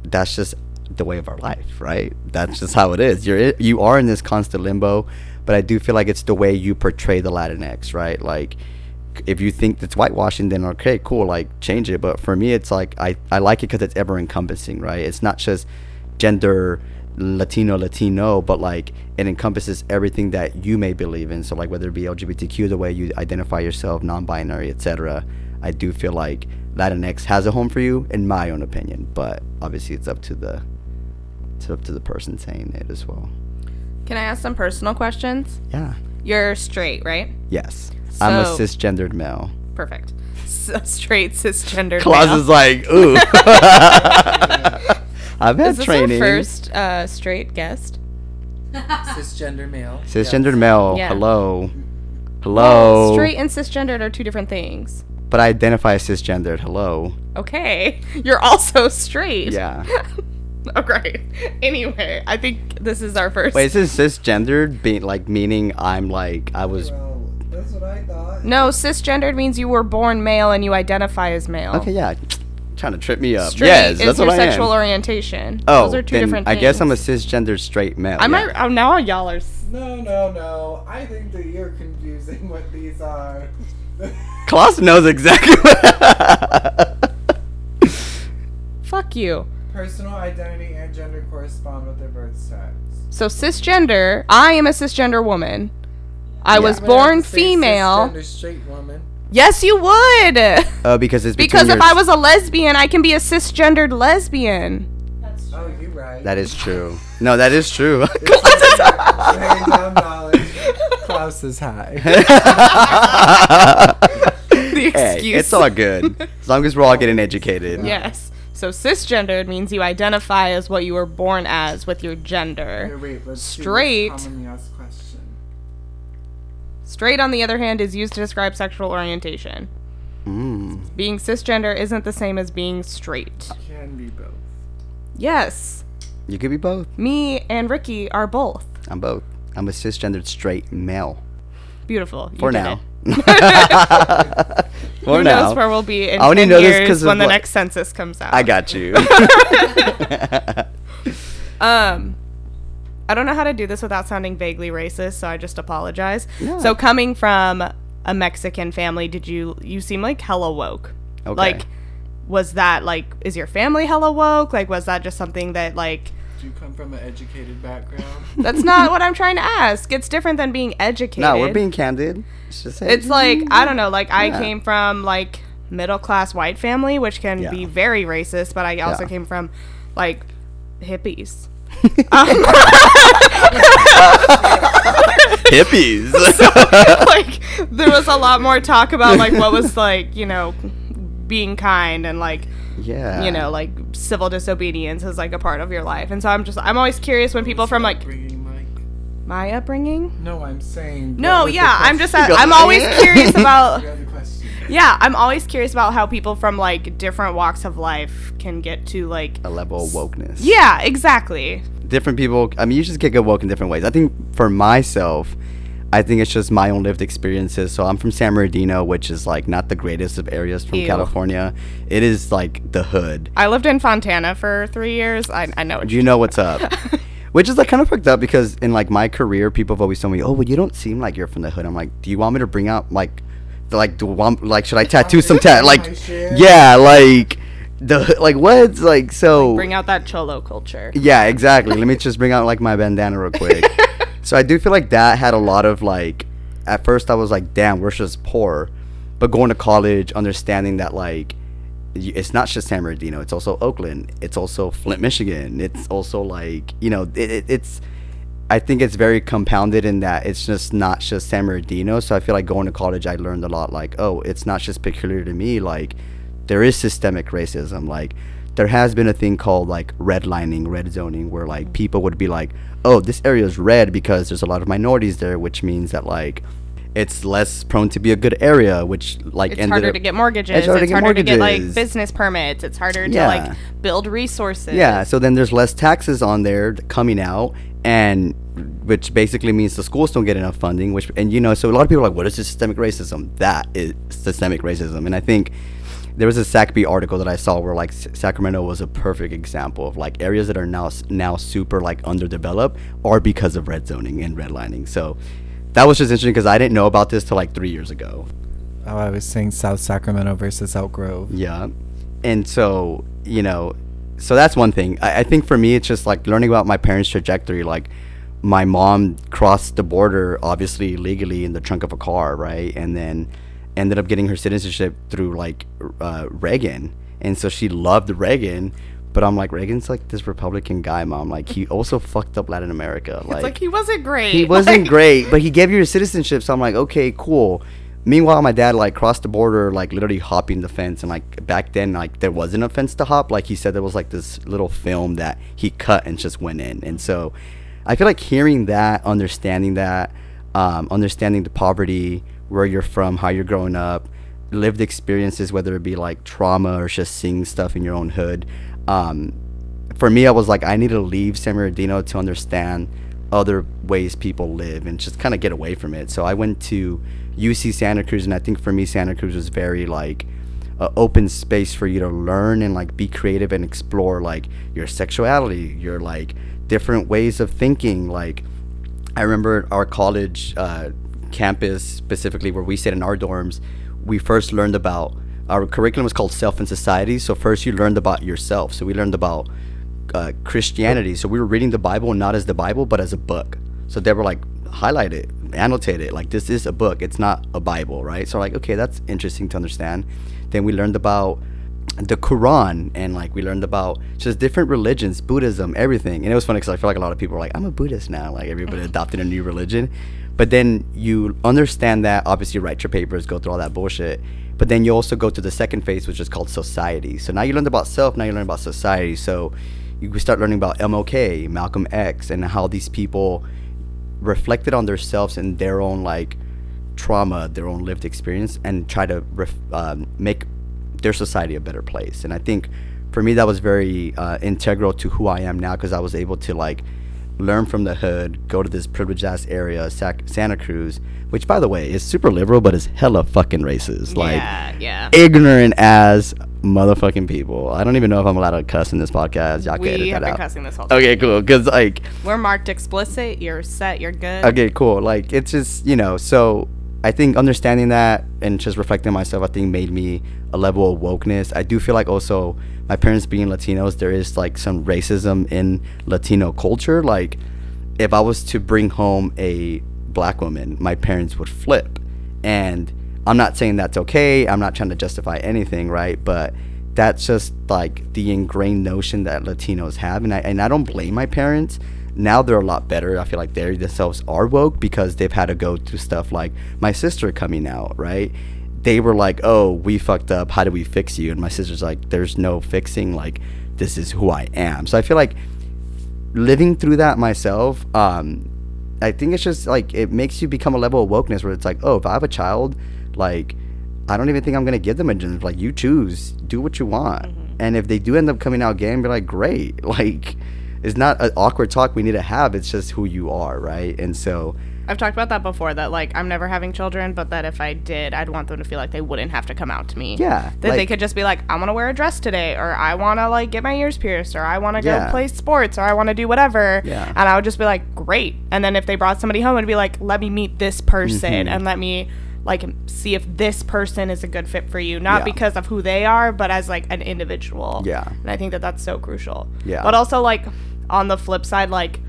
that's just the way of our life, right? That's just how it is. You're you are in this constant limbo, but I do feel like it's the way you portray the Latinx, right? Like if you think it's whitewashing, then okay, cool, like change it. But for me, it's like I, I like it because it's ever encompassing, right? It's not just gender Latino Latino, but like it encompasses everything that you may believe in. So like whether it be LGBTQ, the way you identify yourself, non-binary, etc. I do feel like Latinx has a home for you, in my own opinion. But obviously, it's up to the it's up to the person saying it as well. Can I ask some personal questions? Yeah. You're straight, right? Yes. I'm a cisgendered male. Perfect. S- straight cisgendered. Claus male. is like, ooh. I've had Is this training. our first uh, straight guest? Cisgender male. Cisgendered male. Yeah. Hello. Hello. Straight and cisgendered are two different things. But I identify as cisgendered. Hello. Okay. You're also straight. Yeah. okay. Anyway, I think this is our first. Wait, is this cisgendered being like meaning I'm like I was Well, that's what I thought. no, cisgendered means you were born male and you identify as male. okay? Yeah, trying to trip me up. Straight yes, is that's your what I sexual orientation. oh, Those are two then different I things. guess I'm a cisgendered straight male. I yeah. might. Oh, now y'all are. s- No, no, no. I think that you're confusing what these are. Klaus knows exactly. What Fuck you. Personal identity and gender correspond with their birth sex. So cisgender. I am a cisgender woman. I was born have to say female. Straight woman. Yes, you would. uh, because it's because between if I was a lesbian, I can be a cisgendered lesbian. That's true. Oh, you're right. That is true. No, that is true. Laying. Klaus is high. The hey, excuse. it's all good as long as we're all getting educated. Yes. So cisgendered means you identify as what you were born as with your Here, gender. wait, let's see Straight. what's asked question. Straight, on the other hand, is used to describe sexual orientation. Mm. Being cisgender isn't the same as being straight. Can be both. Yes, You could be both. me and Ricky are both. I'm both. I'm a cisgendered straight male. Beautiful. You For did now. it. For Who now. knows where we'll be in I only 10 know this years 'cause of when the what- next census comes out. I got you. Um, I don't know how to do this without sounding vaguely racist, so I just apologize. Yeah. So coming from a Mexican family, did you you seem like hella woke? Okay. Like, was that like is your family hella woke? Like, was that just something that like you come from an educated background? that's not what I'm trying to ask. It's different than being educated. no, we're being candid. It's just It's like I don't know. Like I Yeah. came from like middle class white family, which can Yeah. be very racist, but I also Yeah. came from like hippies. Um, hippies. like there was a lot more talk about like what was like you know being kind and like yeah. you know like civil disobedience is like a part of your life and so i'm just i'm always curious when people from like my upbringing No, I'm saying. no what was the yeah i'm just question? You i'm always curious about You have the question. yeah i'm always curious about how people from like different walks of life can get to like a level of wokeness. yeah exactly different people i mean you just get get woke in different ways i think for myself i think it's just my own lived experiences. So i'm from san bernardino which is like not the greatest of areas from Ew. california. It is like the hood. I lived in fontana for three years. I, I know what you know what's up? Which is like kind of fucked up because in like my career people have always told me oh well you don't seem like you're from the hood. I'm like do you want me to bring out like the, like do want, like should i tattoo some tat like yeah like the like what's like so bring out that cholo culture. Yeah, exactly. Let me just bring out like my bandana real quick. so I do feel like that had a lot of like. At first, I was like, "Damn, we're just poor," but going to college, understanding that like, it's not just San Bernardino. It's also Oakland. It's also Flint, Michigan. It's also like you know, it, it, it's. I think it's very compounded in that it's just not just San Bernardino. So I feel like going to college, I learned a lot. Like, oh, it's not just peculiar to me. Like, there is systemic racism. Like, there has been a thing called like redlining, red zoning, where like people would be like, oh, this area is red because there's a lot of minorities there, which means that like it's less prone to be a good area, which like It's harder up- to get mortgages. It's It's harder harder, to get to get like business permits. It's harder Yeah. to like build resources. Yeah, so then there's less taxes on there coming out, and which basically means the schools don't get enough funding. Which and you know, so a lot of people are like, "What is systemic racism?" That is systemic racism, and I think there was a SacBee article that I saw where like S- Sacramento was a perfect example of like areas that are now now super like underdeveloped are because of red zoning and redlining. So that was just interesting because I didn't know about this till like three years ago. Oh, I was saying South Sacramento versus Elk Grove. Yeah. And so, you know, so that's one thing. I, I think for me, it's just like learning about my parents' trajectory. Like, my mom crossed the border, obviously legally, in the trunk of a car, right? And then ended up getting her citizenship through like uh, Reagan. And so she loved Reagan. But I'm like, Reagan's like this Republican guy, mom. Like, he also fucked up Latin America. It's like, he wasn't great. He wasn't Like- great, but he gave you your citizenship. So I'm like, okay, cool. Meanwhile, my dad like crossed the border, like literally hopping the fence, and like back then, like there wasn't a fence to hop. Like he said, there was like this little film that he cut and just went in. And so, I feel like hearing that, understanding that, um, understanding the poverty, where you're from, how you're growing up, lived experiences, whether it be like trauma or just seeing stuff in your own hood. Um, for me, I was like, I need to leave San Bernardino to understand other ways people live and just kind of get away from it. So I went to UC Santa Cruz, and I think for me, Santa Cruz was very like a open space for you to learn and like be creative and explore like your sexuality, your like different ways of thinking. Like I remember our college uh, campus specifically where we stayed in our dorms. We first learned about our curriculum was called Self and Society. So first you learned about yourself. So we learned about uh, Christianity. So we were reading the Bible not as the Bible but as a book. So they were like highlight it, annotate it. Like this is a book. It's not a Bible, right? So like okay, that's interesting to understand. Then we learned about the Quran and like we learned about just different religions, Buddhism, everything. And it was funny because I feel like a lot of people are like, I'm a Buddhist now. Like everybody adopted a new religion. But then you understand that, obviously, write your papers, go through all that bullshit. But then you also go to the second phase, which is called society. So now you learned about self, now you learn about society. So you start learning about MLK, Malcolm X, and how these people reflected on themselves and their own like trauma, their own lived experience, and try to ref- um, make their society a better place. And I think for me that was very uh, integral to who I am now because I was able to like learn from the hood, go to this privileged ass area, Sac- Santa Cruz, which by the way is super liberal, but is hella fucking racist. Like yeah, yeah. ignorant as motherfucking people. I don't even know if I'm allowed to cuss in this podcast. Y'all can edit we that have been out. cussing this whole time. Okay, cool. Because like We're marked explicit. You're set. You're good. Okay, cool. Like it's just you know, so I think understanding that and just reflecting myself, I think made me a level of wokeness. I do feel like also my parents being Latinos, there is like some racism in Latino culture. Like if I was to bring home a black woman, my parents would flip. And I'm not saying that's okay. I'm not trying to justify anything, right? But that's just like the ingrained notion that Latinos have, and I and I don't blame my parents. Now they're a lot better. I feel like they themselves are woke because they've had to go through stuff like my sister coming out, right? They were like, "Oh, we fucked up. How do we fix you?" And my sister's like, "There's no fixing. Like, this is who I am." So I feel like living through that myself, um, I think it's just like it makes you become a level of wokeness where it's like, oh, if I have a child, like I don't even think I'm gonna give them a gender. Like you choose, do what you want, and if they do end up coming out gay, and be like, great. Like it's not an awkward talk we need to have. It's just who you are, right? And so I've talked about that before. That like I'm never having children, but that if I did, I'd want them to feel like they wouldn't have to come out to me. Yeah, That they could just be like, I want to wear a dress today, or I want to like get my ears pierced, or I want to go Yeah. play sports, or I want to do whatever. Yeah. And I would just be like, great. And then if they brought somebody home, it'd be like, let me meet this person Mm-hmm. and let me like see if this person is a good fit for you, not Yeah. because of who they are, but as like an individual. Yeah. And I think that that's so crucial. Yeah. But also like on the flip side, like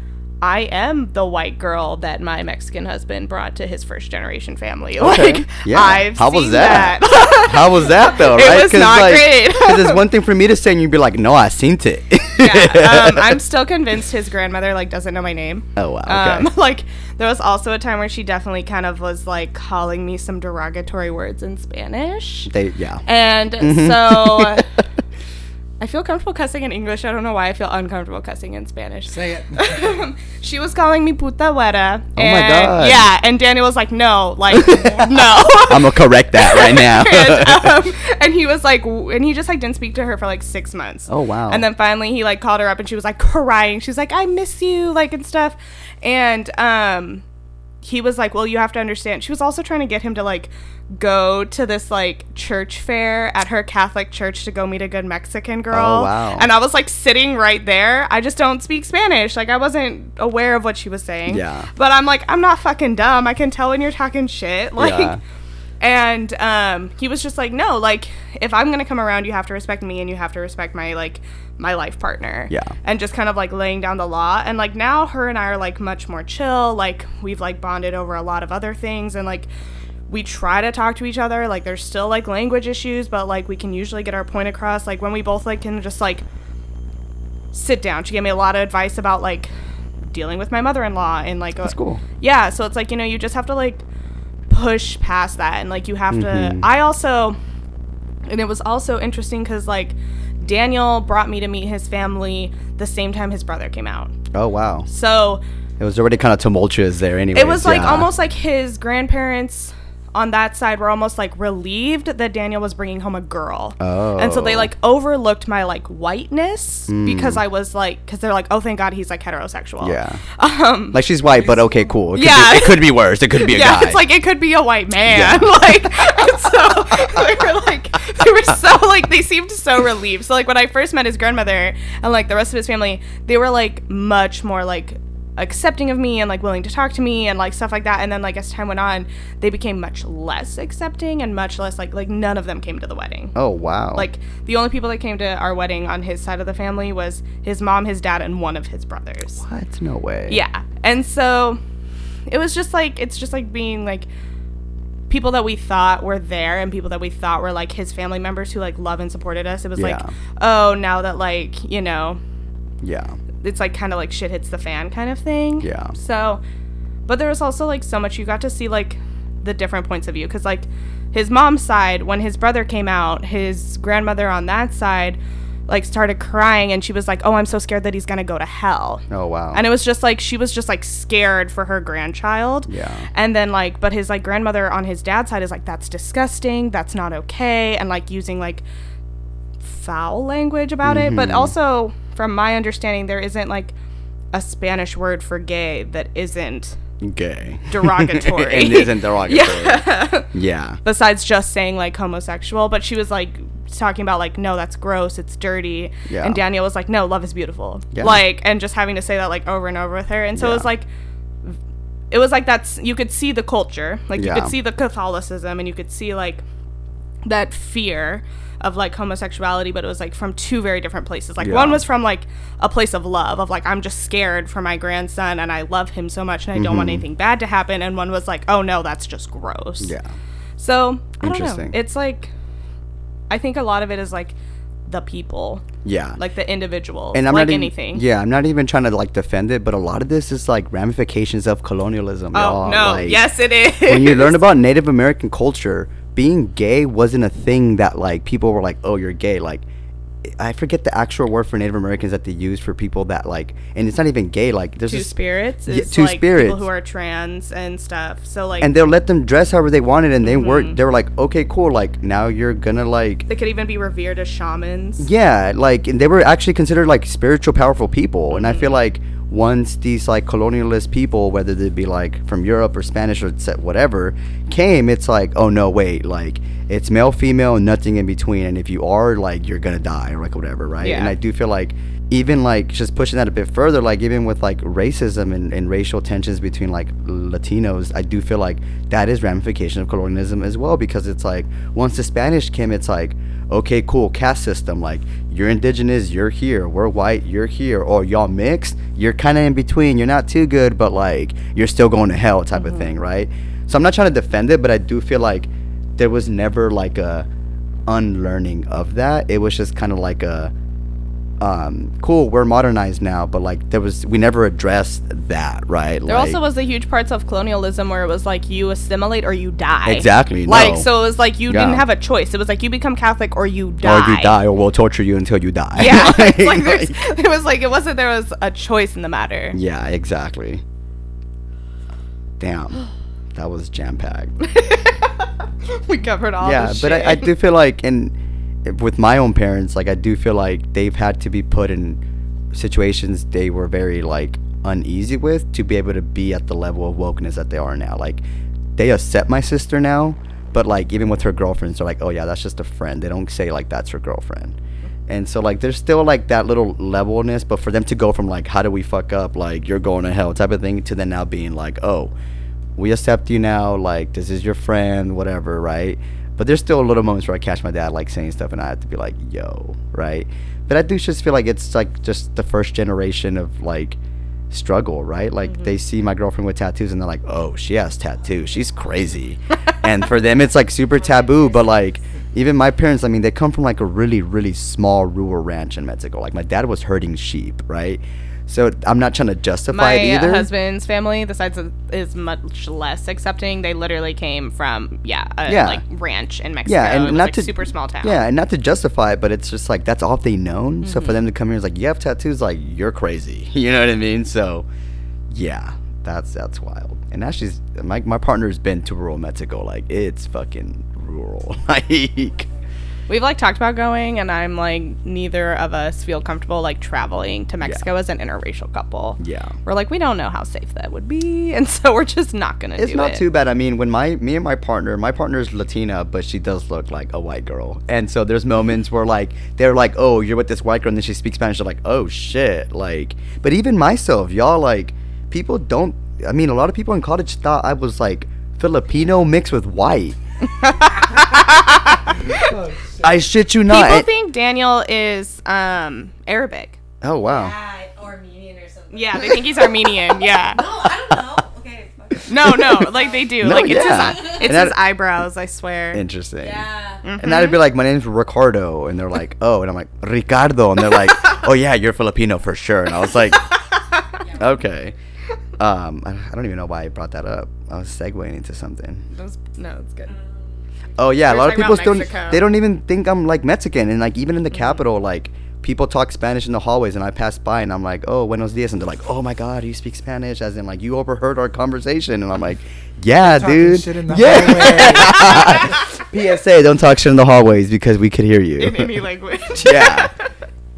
I am the white girl that my Mexican husband brought to his first generation family. Okay. Like, Yeah. I've How was that? that. How was that though? It right? was not like, great. 'cause it's one thing for me to say, and you'd be like, "No, I seen it." yeah, um, I'm still convinced his grandmother like doesn't know my name. Oh, wow, Um, like there was also a time where she definitely kind of was like calling me some derogatory words in Spanish, they, yeah. and Mm-hmm. so I feel comfortable cussing in English. I don't know why I feel uncomfortable cussing in Spanish. Say it. she was calling me puta güera. Oh my God. Yeah, and Daniel was like, no, like no. I'm gonna correct that right now. and, um, and he was like, w- and he just like didn't speak to her for like six months. Oh, wow. And then finally he like called her up and she was like crying. She's like, I miss you, like and stuff. And um, he was like, well, you have to understand. She was also trying to get him to like go to this like church fair at her Catholic church to go meet a good Mexican girl. Oh, wow. And I was like sitting right there. I just don't speak Spanish. Like I wasn't aware of what she was saying. Yeah. But I'm like, I'm not fucking dumb. I can tell when you're talking shit. Like Yeah. and um, he was just like, no, like if I'm gonna come around, you have to respect me, and you have to respect my like my life partner. Yeah. And just kind of like laying down the law, and like now her and I are like much more chill. Like we've like bonded over a lot of other things, and like we try to talk to each other. Like there's still like language issues, but like we can usually get our point across. Like when we both like can just like sit down. She gave me a lot of advice about like dealing with my mother-in-law and like That's cool. yeah so it's like you know you just have to like push past that and like you have Mm-hmm. to i also and it was also interesting because like daniel brought me to meet his family the same time his brother came out Oh wow. so It was already kind of tumultuous there. Anyway. it was like almost like his grandparents on that side were almost like relieved that Daniel was bringing home a girl. And so they Oh. like overlooked my like whiteness because I was like, because they're like, oh, thank God he's like heterosexual. Yeah. Um, Like she's white, but okay, cool. It could Yeah. Be, it could be worse. It could be a yeah, guy. it's like it could be a white man. like, and so they were like, they were so like, they seemed so relieved. So like when I first met his grandmother and like the rest of his family, they were like much more like accepting of me and like willing to talk to me and like stuff like that. And then like as time went on, they became much less accepting and much less like like none of them came to the wedding. oh wow. Like the only people that came to our wedding on his side of the family was his mom, his dad, and one of his brothers. what? No way. Yeah. And so it was just like it's just like being like people that we thought were there and people that we thought were like his family members who like love and supported us. It was like, oh, now that like, you know, Yeah. It's like kind of like shit hits the fan kind of thing. Yeah. So, but there was also like so much you got to see like the different points of view because like his mom's side when his brother came out, his grandmother on that side like started crying and she was like, "Oh, I'm so scared that he's going to go to hell." Oh wow. And it was just like she was just like scared for her grandchild. Yeah. And then like but his like grandmother on his dad's side is like that's disgusting, that's not okay and like using like foul language about it, Mm-hmm. but also from my understanding there isn't like a Spanish word for gay that isn't Gay. derogatory. it isn't derogatory. yeah. Yeah. Besides just saying like homosexual, but she was like talking about like no that's gross it's dirty Yeah. and daniel was like no love is beautiful Yeah. like and just having to say that like over and over with her and so it was like it was like that's you could see the culture like you could see the catholicism and you could see like that fear of like homosexuality but it was like from two very different places like Yeah. one was from like a place of love of like i'm just scared for my grandson and i love him so much and i don't want anything bad to happen and one was like oh no that's just gross Mm-hmm. Yeah. so I don't know. Interesting. It's like I think a lot of it is like the people, Yeah. like the individual. and I'm like not even, anything. Yeah, I'm not even trying to like defend it, but a lot of this is like ramifications of colonialism. Oh y'all. no! Like, yes, it is. when you learn about Native American culture, being gay wasn't a thing that like people were like, "Oh, you're gay." Like, I forget the actual word for Native Americans that they use for people that like, and it's not even gay. Like, there's two this, spirits Yeah, two like spirits. people who are trans and stuff. So like and they'll let them dress however they wanted, and they Mm-hmm. were they were like, "Okay, cool." Like now you're gonna like. they could even be revered as shamans. Yeah, like and they were actually considered like spiritual, powerful people, and I Mm-hmm. feel like once these like colonialist people, whether they be like from Europe or Spanish or whatever, came, it's like, oh no, wait, like it's male, female, and nothing in between, and if you are, like, you're gonna die or like whatever, right? Yeah. And I do feel like even like just pushing that a bit further, like even with like racism and, and racial tensions between like Latinos, I do feel like that is ramification of colonialism as well because it's like once the Spanish came, it's like okay, cool, caste system. Like you're indigenous, you're here. We're white, you're here. Or y'all mixed, you're kind of in between. You're not too good, but like you're still going to hell type of mm-hmm. thing, right? So I'm not trying to defend it, but I do feel like there was never like a unlearning of that. It was just kind of like a um cool we're modernized now but like there was we never addressed that right There like, also was the huge parts of colonialism where it was like you assimilate or you die. Exactly, Like no. so it was like you didn't have a choice. It was like you become Catholic or you die. or you die or we'll torture you until you die Yeah. Like- like there's, like- it was like it wasn't there was a choice in the matter. yeah exactly damn that was jam-packed we covered all yeah but I, I do feel like and with my own parents like i do feel like they've had to be put in situations they were very like uneasy with to be able to be at the level of wokeness that they are now. Like they accept my sister now but like even with her girlfriends they're like oh yeah that's just a friend. They don't say like that's her girlfriend. And so like there's still like that little levelness but for them to go from like how do we fuck up? Like you're going to hell type of thing to then now being like oh we accept you now. Like this is your friend whatever right but there's still a little moments where i catch my dad like saying stuff and i have to be like yo right? But i do just feel like it's like just the first generation of like struggle right? Like mm-hmm. they see my girlfriend with tattoos and they're like oh she has tattoos. She's crazy. And for them it's like super taboo but like even my parents i mean they come from like a really really small rural ranch in mexico. Like my dad was herding sheep right so i'm not trying to justify my it either My husband's family, the sides of, is much less accepting. They literally came from yeah, a Yeah. like ranch in Mexico. Yeah, and not like to super small town. Yeah, and not to justify it, but it's just like that's all they known. So Mm-hmm. for them to come here is like you have tattoos, like you're crazy. You know what I mean? So, yeah, that's that's wild. And Ashley's my my partner's been to rural Mexico. Like it's fucking rural. Like We've like talked about going, and I'm like neither of us feel comfortable like traveling to Mexico as an interracial couple. yeah. We're like we don't know how safe that would be, and so we're just not gonna It's do not it. too bad. I mean, when my me and my partner, my partner's Latina, but she does look like a white girl. And so there's moments where like they're like, "Oh, you're with this white girl," and then she speaks Spanish. They're like, "Oh shit!" Like, but even myself, y'all like people don't. I mean, a lot of people in college thought I was like Filipino mixed with white. I shit you not. People think Daniel is um Arabic. oh wow. Yeah, or Armenian or something. Yeah, they think he's Armenian. Yeah. No, I don't know. Okay. No, no, like they do. No, like it's yeah. his, And it's his eyebrows. I swear. Interesting. Yeah. And that'd be like, my name's Ricardo, and they're like, oh, and I'm like, Ricardo, and they're like, oh yeah, you're Filipino for sure, and I was like, okay. Um, I I don't even know why I brought that up. I was segueing into something. That was- no, it's good. Oh yeah, a We're lot of people about still Mexico. they don't even think I'm like Mexican, and like even in the mm-hmm. capital, like people talk Spanish in the hallways, and I pass by, and I'm like, oh, buenos dias, and they're like, oh my god, you speak Spanish, as in like you overheard our conversation, and I'm like, yeah, Talking dude, shit in the yeah. PSA, don't talk shit in the hallways because we could hear you. In any language. yeah.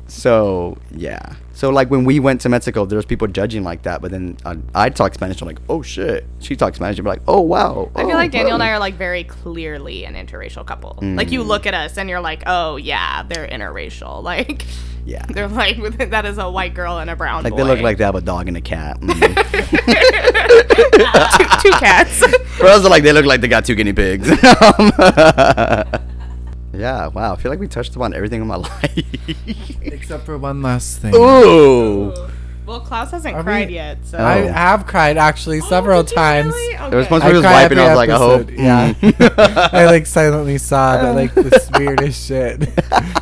So yeah. So like when we went to Mexico, there's people judging like that, but then uh, I talk Spanish. I'm like, oh shit. She talks Spanish. You're like, oh wow. I feel oh, like Daniel and I are like very clearly an interracial couple. Like you look at us and you're like, oh yeah, they're interracial. Like Yeah. they're like that is a white girl and a brown Like boy. they look like they have a dog and a cat. Mm. two, two cats. For us, like they look like they got two guinea pigs. Yeah. Wow. I feel like we touched upon everything in my life. Except for one last thing. Ooh. well, Klaus hasn't Are we- cried yet, so I Oh. have cried actually several times. really? There was Okay. once where he was cry wiping. I every was like, I hope. episode, Yeah. mm. I like silently sob at like this weirdest shit.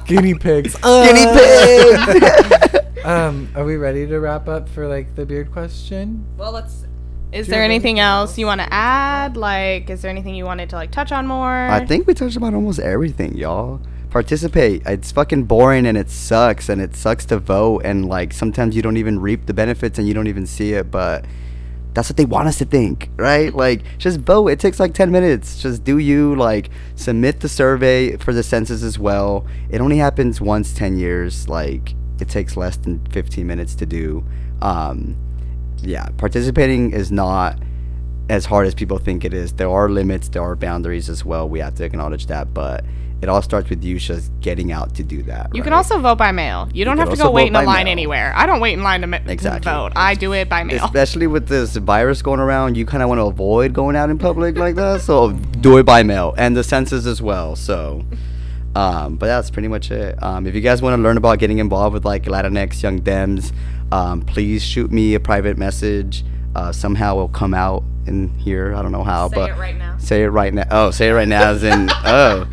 Guinea pigs. guinea Uh. pigs. Um, are we ready to wrap up for like the beard question? Well, let's. Is there anything else you want to add? Like, is there anything you wanted to like touch on more? I think we touched about almost everything, y'all. Participate. It's fucking boring and it sucks and it sucks to vote and like sometimes you don't even reap the benefits and you don't even see it, but that's what they want us to think, right? Like just vote. It takes like 10 minutes. Just do you like submit the survey for the census as well. It only happens once 10 years. Like it takes less than 15 minutes to do. Um yeah, participating is not as hard as people think it is. There are limits, there are boundaries as well. We have to acknowledge that, but it all starts with you just getting out to do that. You can also vote by mail. You don't can have to go wait in a line mail. anywhere. I don't wait in line to ma- Exactly. vote. I do it by mail. especially with this virus going around, you kind of want to avoid going out in public like that. So do it by mail and the census as well. So, um, but that's pretty much it. Um, if you guys want to learn about getting involved with like Latinx Young Dems, um, please shoot me a private message. Uh, somehow it'll come out in here. I don't know how, Say but it right now. say it right now. Oh, say it right now, as in oh,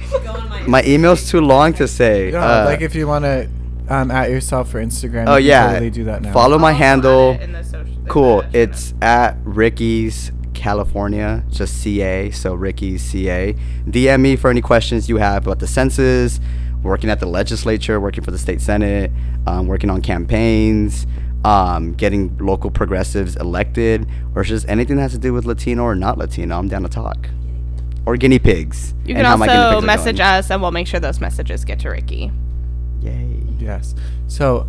my email's too long to say. Yeah, Uh, like if you want to um, at yourself for Instagram. oh yeah, totally do that now. follow my I'll handle. it in the social- Cool. It's at Ricky's California, just CA. So Ricky's CA. DM me for any questions you have about the census, working at the legislature, working for the state senate, um, working on campaigns, um, getting local progressives elected, or just anything that has to do with Latino or not Latino. I'm down to talk. Or guinea pigs. You can how my guinea also message us, and we'll make sure those messages get to Ricky. Yay. Yes. So,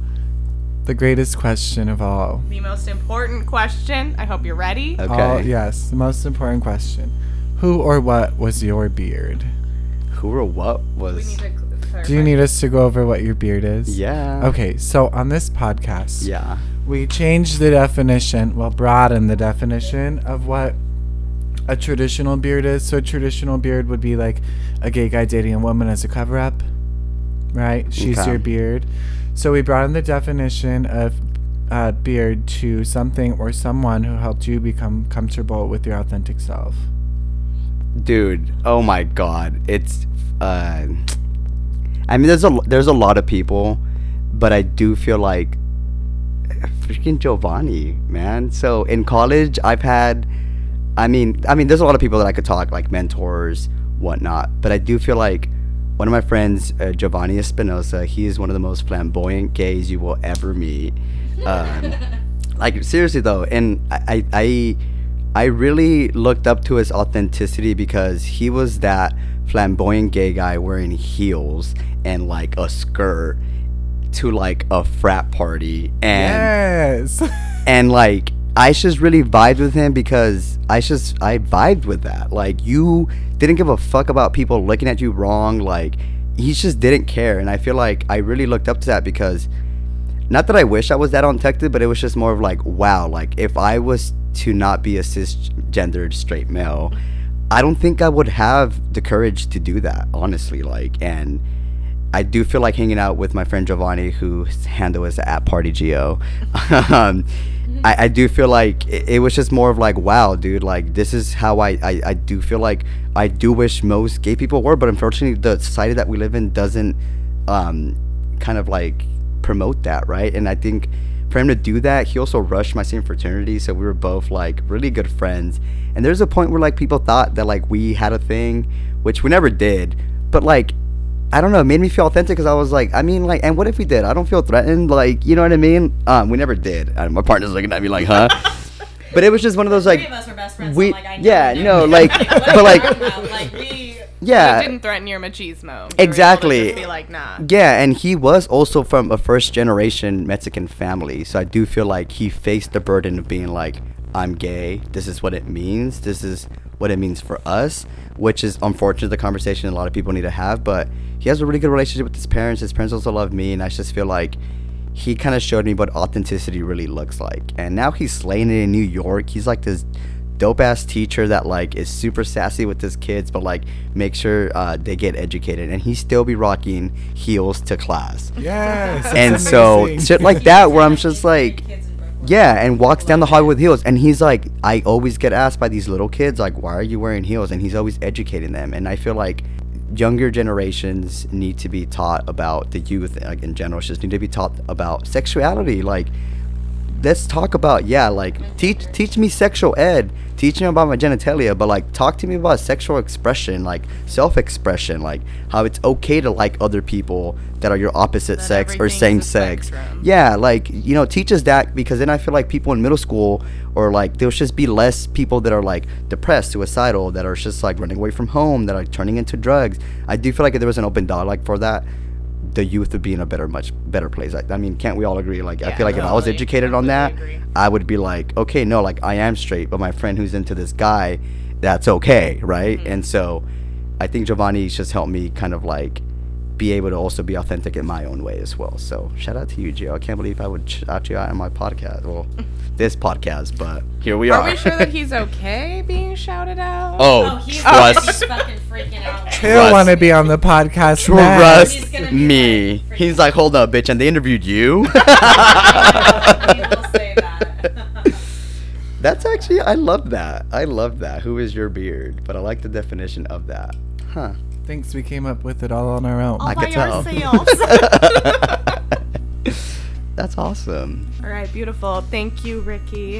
the greatest question of all. The most important question. I hope you're ready. Okay. All, yes, the most important question. Who or what was your beard? Who or what was? We need to clarify. Do you need us to go over what your beard is? yeah. Okay, so on this podcast, Yeah. we changed the definition, well, broadened the definition of what a traditional beard is. So, a traditional beard would be like a gay guy dating a woman as a cover up, right? She's Okay. your beard. So, we broadened the definition of uh, beard to something or someone who helped you become comfortable with your authentic self. dude oh my god it's uh i mean there's a there's a lot of people but i do feel like freaking giovanni man. So in college i've had i mean i mean there's a lot of people that i could talk like mentors whatnot but i do feel like one of my friends uh, giovanni espinosa he is one of the most flamboyant gays you will ever meet. Um, like seriously though and I, I i i really looked up to his authenticity because he was that flamboyant gay guy wearing heels and like a skirt to like a frat party and yes. and like I just really vibed with him because I just I vibed with that. Like you didn't give a fuck about people looking at you wrong. Like he just didn't care, and I feel like I really looked up to that because not that I wish I was that undetected, but it was just more of like wow. Like if I was to not be a cisgendered straight male, I don't think I would have the courage to do that. Honestly, like and. I do feel like hanging out with my friend Giovanni, whose handle is at Party Geo. um, I, I do feel like it, it was just more of like, wow, dude, like this is how I, I, I do feel like I do wish most gay people were, but unfortunately, the society that we live in doesn't um, kind of like promote that, right? And I think for him to do that, he also rushed my same fraternity, so we were both like really good friends. And there's a point where like people thought that like we had a thing, which we never did, but like I don't know, it made me feel authentic because I was like, I mean, like, and what if we did? I don't feel threatened, like, you know what I mean? Um, we never did. And my partner's looking at me like, huh? but it was just one of those like, Three of us were best friends. we- so like, yeah, no, like, but like- like we. yeah, It didn't threaten your machismo. You were able to Exactly. just be like, nah. Yeah, and he was also from a first generation Mexican family. So I do feel like he faced the burden of being like, I'm gay. This is what it means. This is what it means for us, which is unfortunately the conversation a lot of people need to have. But he has a really good relationship with his parents. His parents also love me. And I just feel like he kind of showed me what authenticity really looks like. And now he's slaying it in New York. He's like this dope ass teacher that like is super sassy with his kids but like make sure uh, they get educated and he still be rocking heels to class Yes. that's and so shit like that where i'm just like yeah and walks down the hallway with heels and he's like i always get asked by these little kids like why are you wearing heels and he's always educating them and i feel like younger generations need to be taught about the youth like in general just need to be taught about sexuality. Like let's talk about yeah like teach teach me sexual ed teach me about my genitalia but like talk to me about sexual expression like self-expression like how it's okay to like other people that are your opposite That sex or same sex spectrum. yeah like you know teach us that because then i feel like people in middle school or like there'll just be less people that are like depressed suicidal that are just like running away from home that are turning into drugs. I do feel like if there was an open dialogue for that the youth would be in a better, much better place. I, I mean, can't we all agree? Like, I feel like if I was educated on that, agree. I would be like, okay, no, like I am straight, but my friend who's into this guy, that's okay, right? Mm-hmm. And so, I think Giovanni's just helped me kind of like be able to also be authentic in my own way as well. So shout out to you, Gio. I can't believe I would shout you out on my podcast. Well, this podcast, but here we are. Are we sure that he's okay being shouted out? oh, oh he's, trust, he's fucking freaking out. He'll Trust- want to be on the podcast trust He's gonna me. like, He's like, hold up, bitch, and they interviewed you. he will say that. That's actually, I love that. I love that. Who is your beard? But I like the definition of that. Huh. Thinks we came up with it all on our own. I by could tell. yourselves. That's awesome. All right, beautiful. Thank you, Ricky.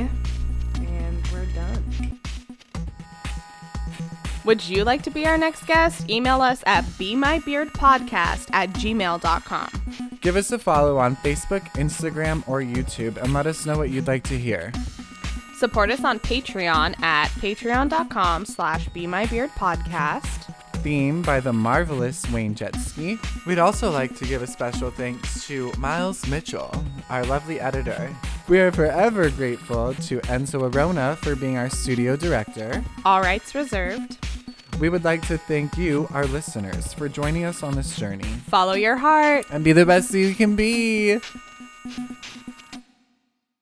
And we're done. Would you like to be our next guest? Email us at BeMyBeardPodcast at gmail.com. Give us a follow on Facebook, Instagram, or YouTube and let us know what you'd like to hear. Support us on Patreon at patreon.com slash BeMyBeardPodcast. Theme by the marvelous Wayne Jetski. We'd also like to give a special thanks to Miles Mitchell, our lovely editor. We are forever grateful to Enzo Arona for being our studio director. All rights reserved. We would like to thank you, our listeners, for joining us on this journey. Follow your heart. And be the best you can be.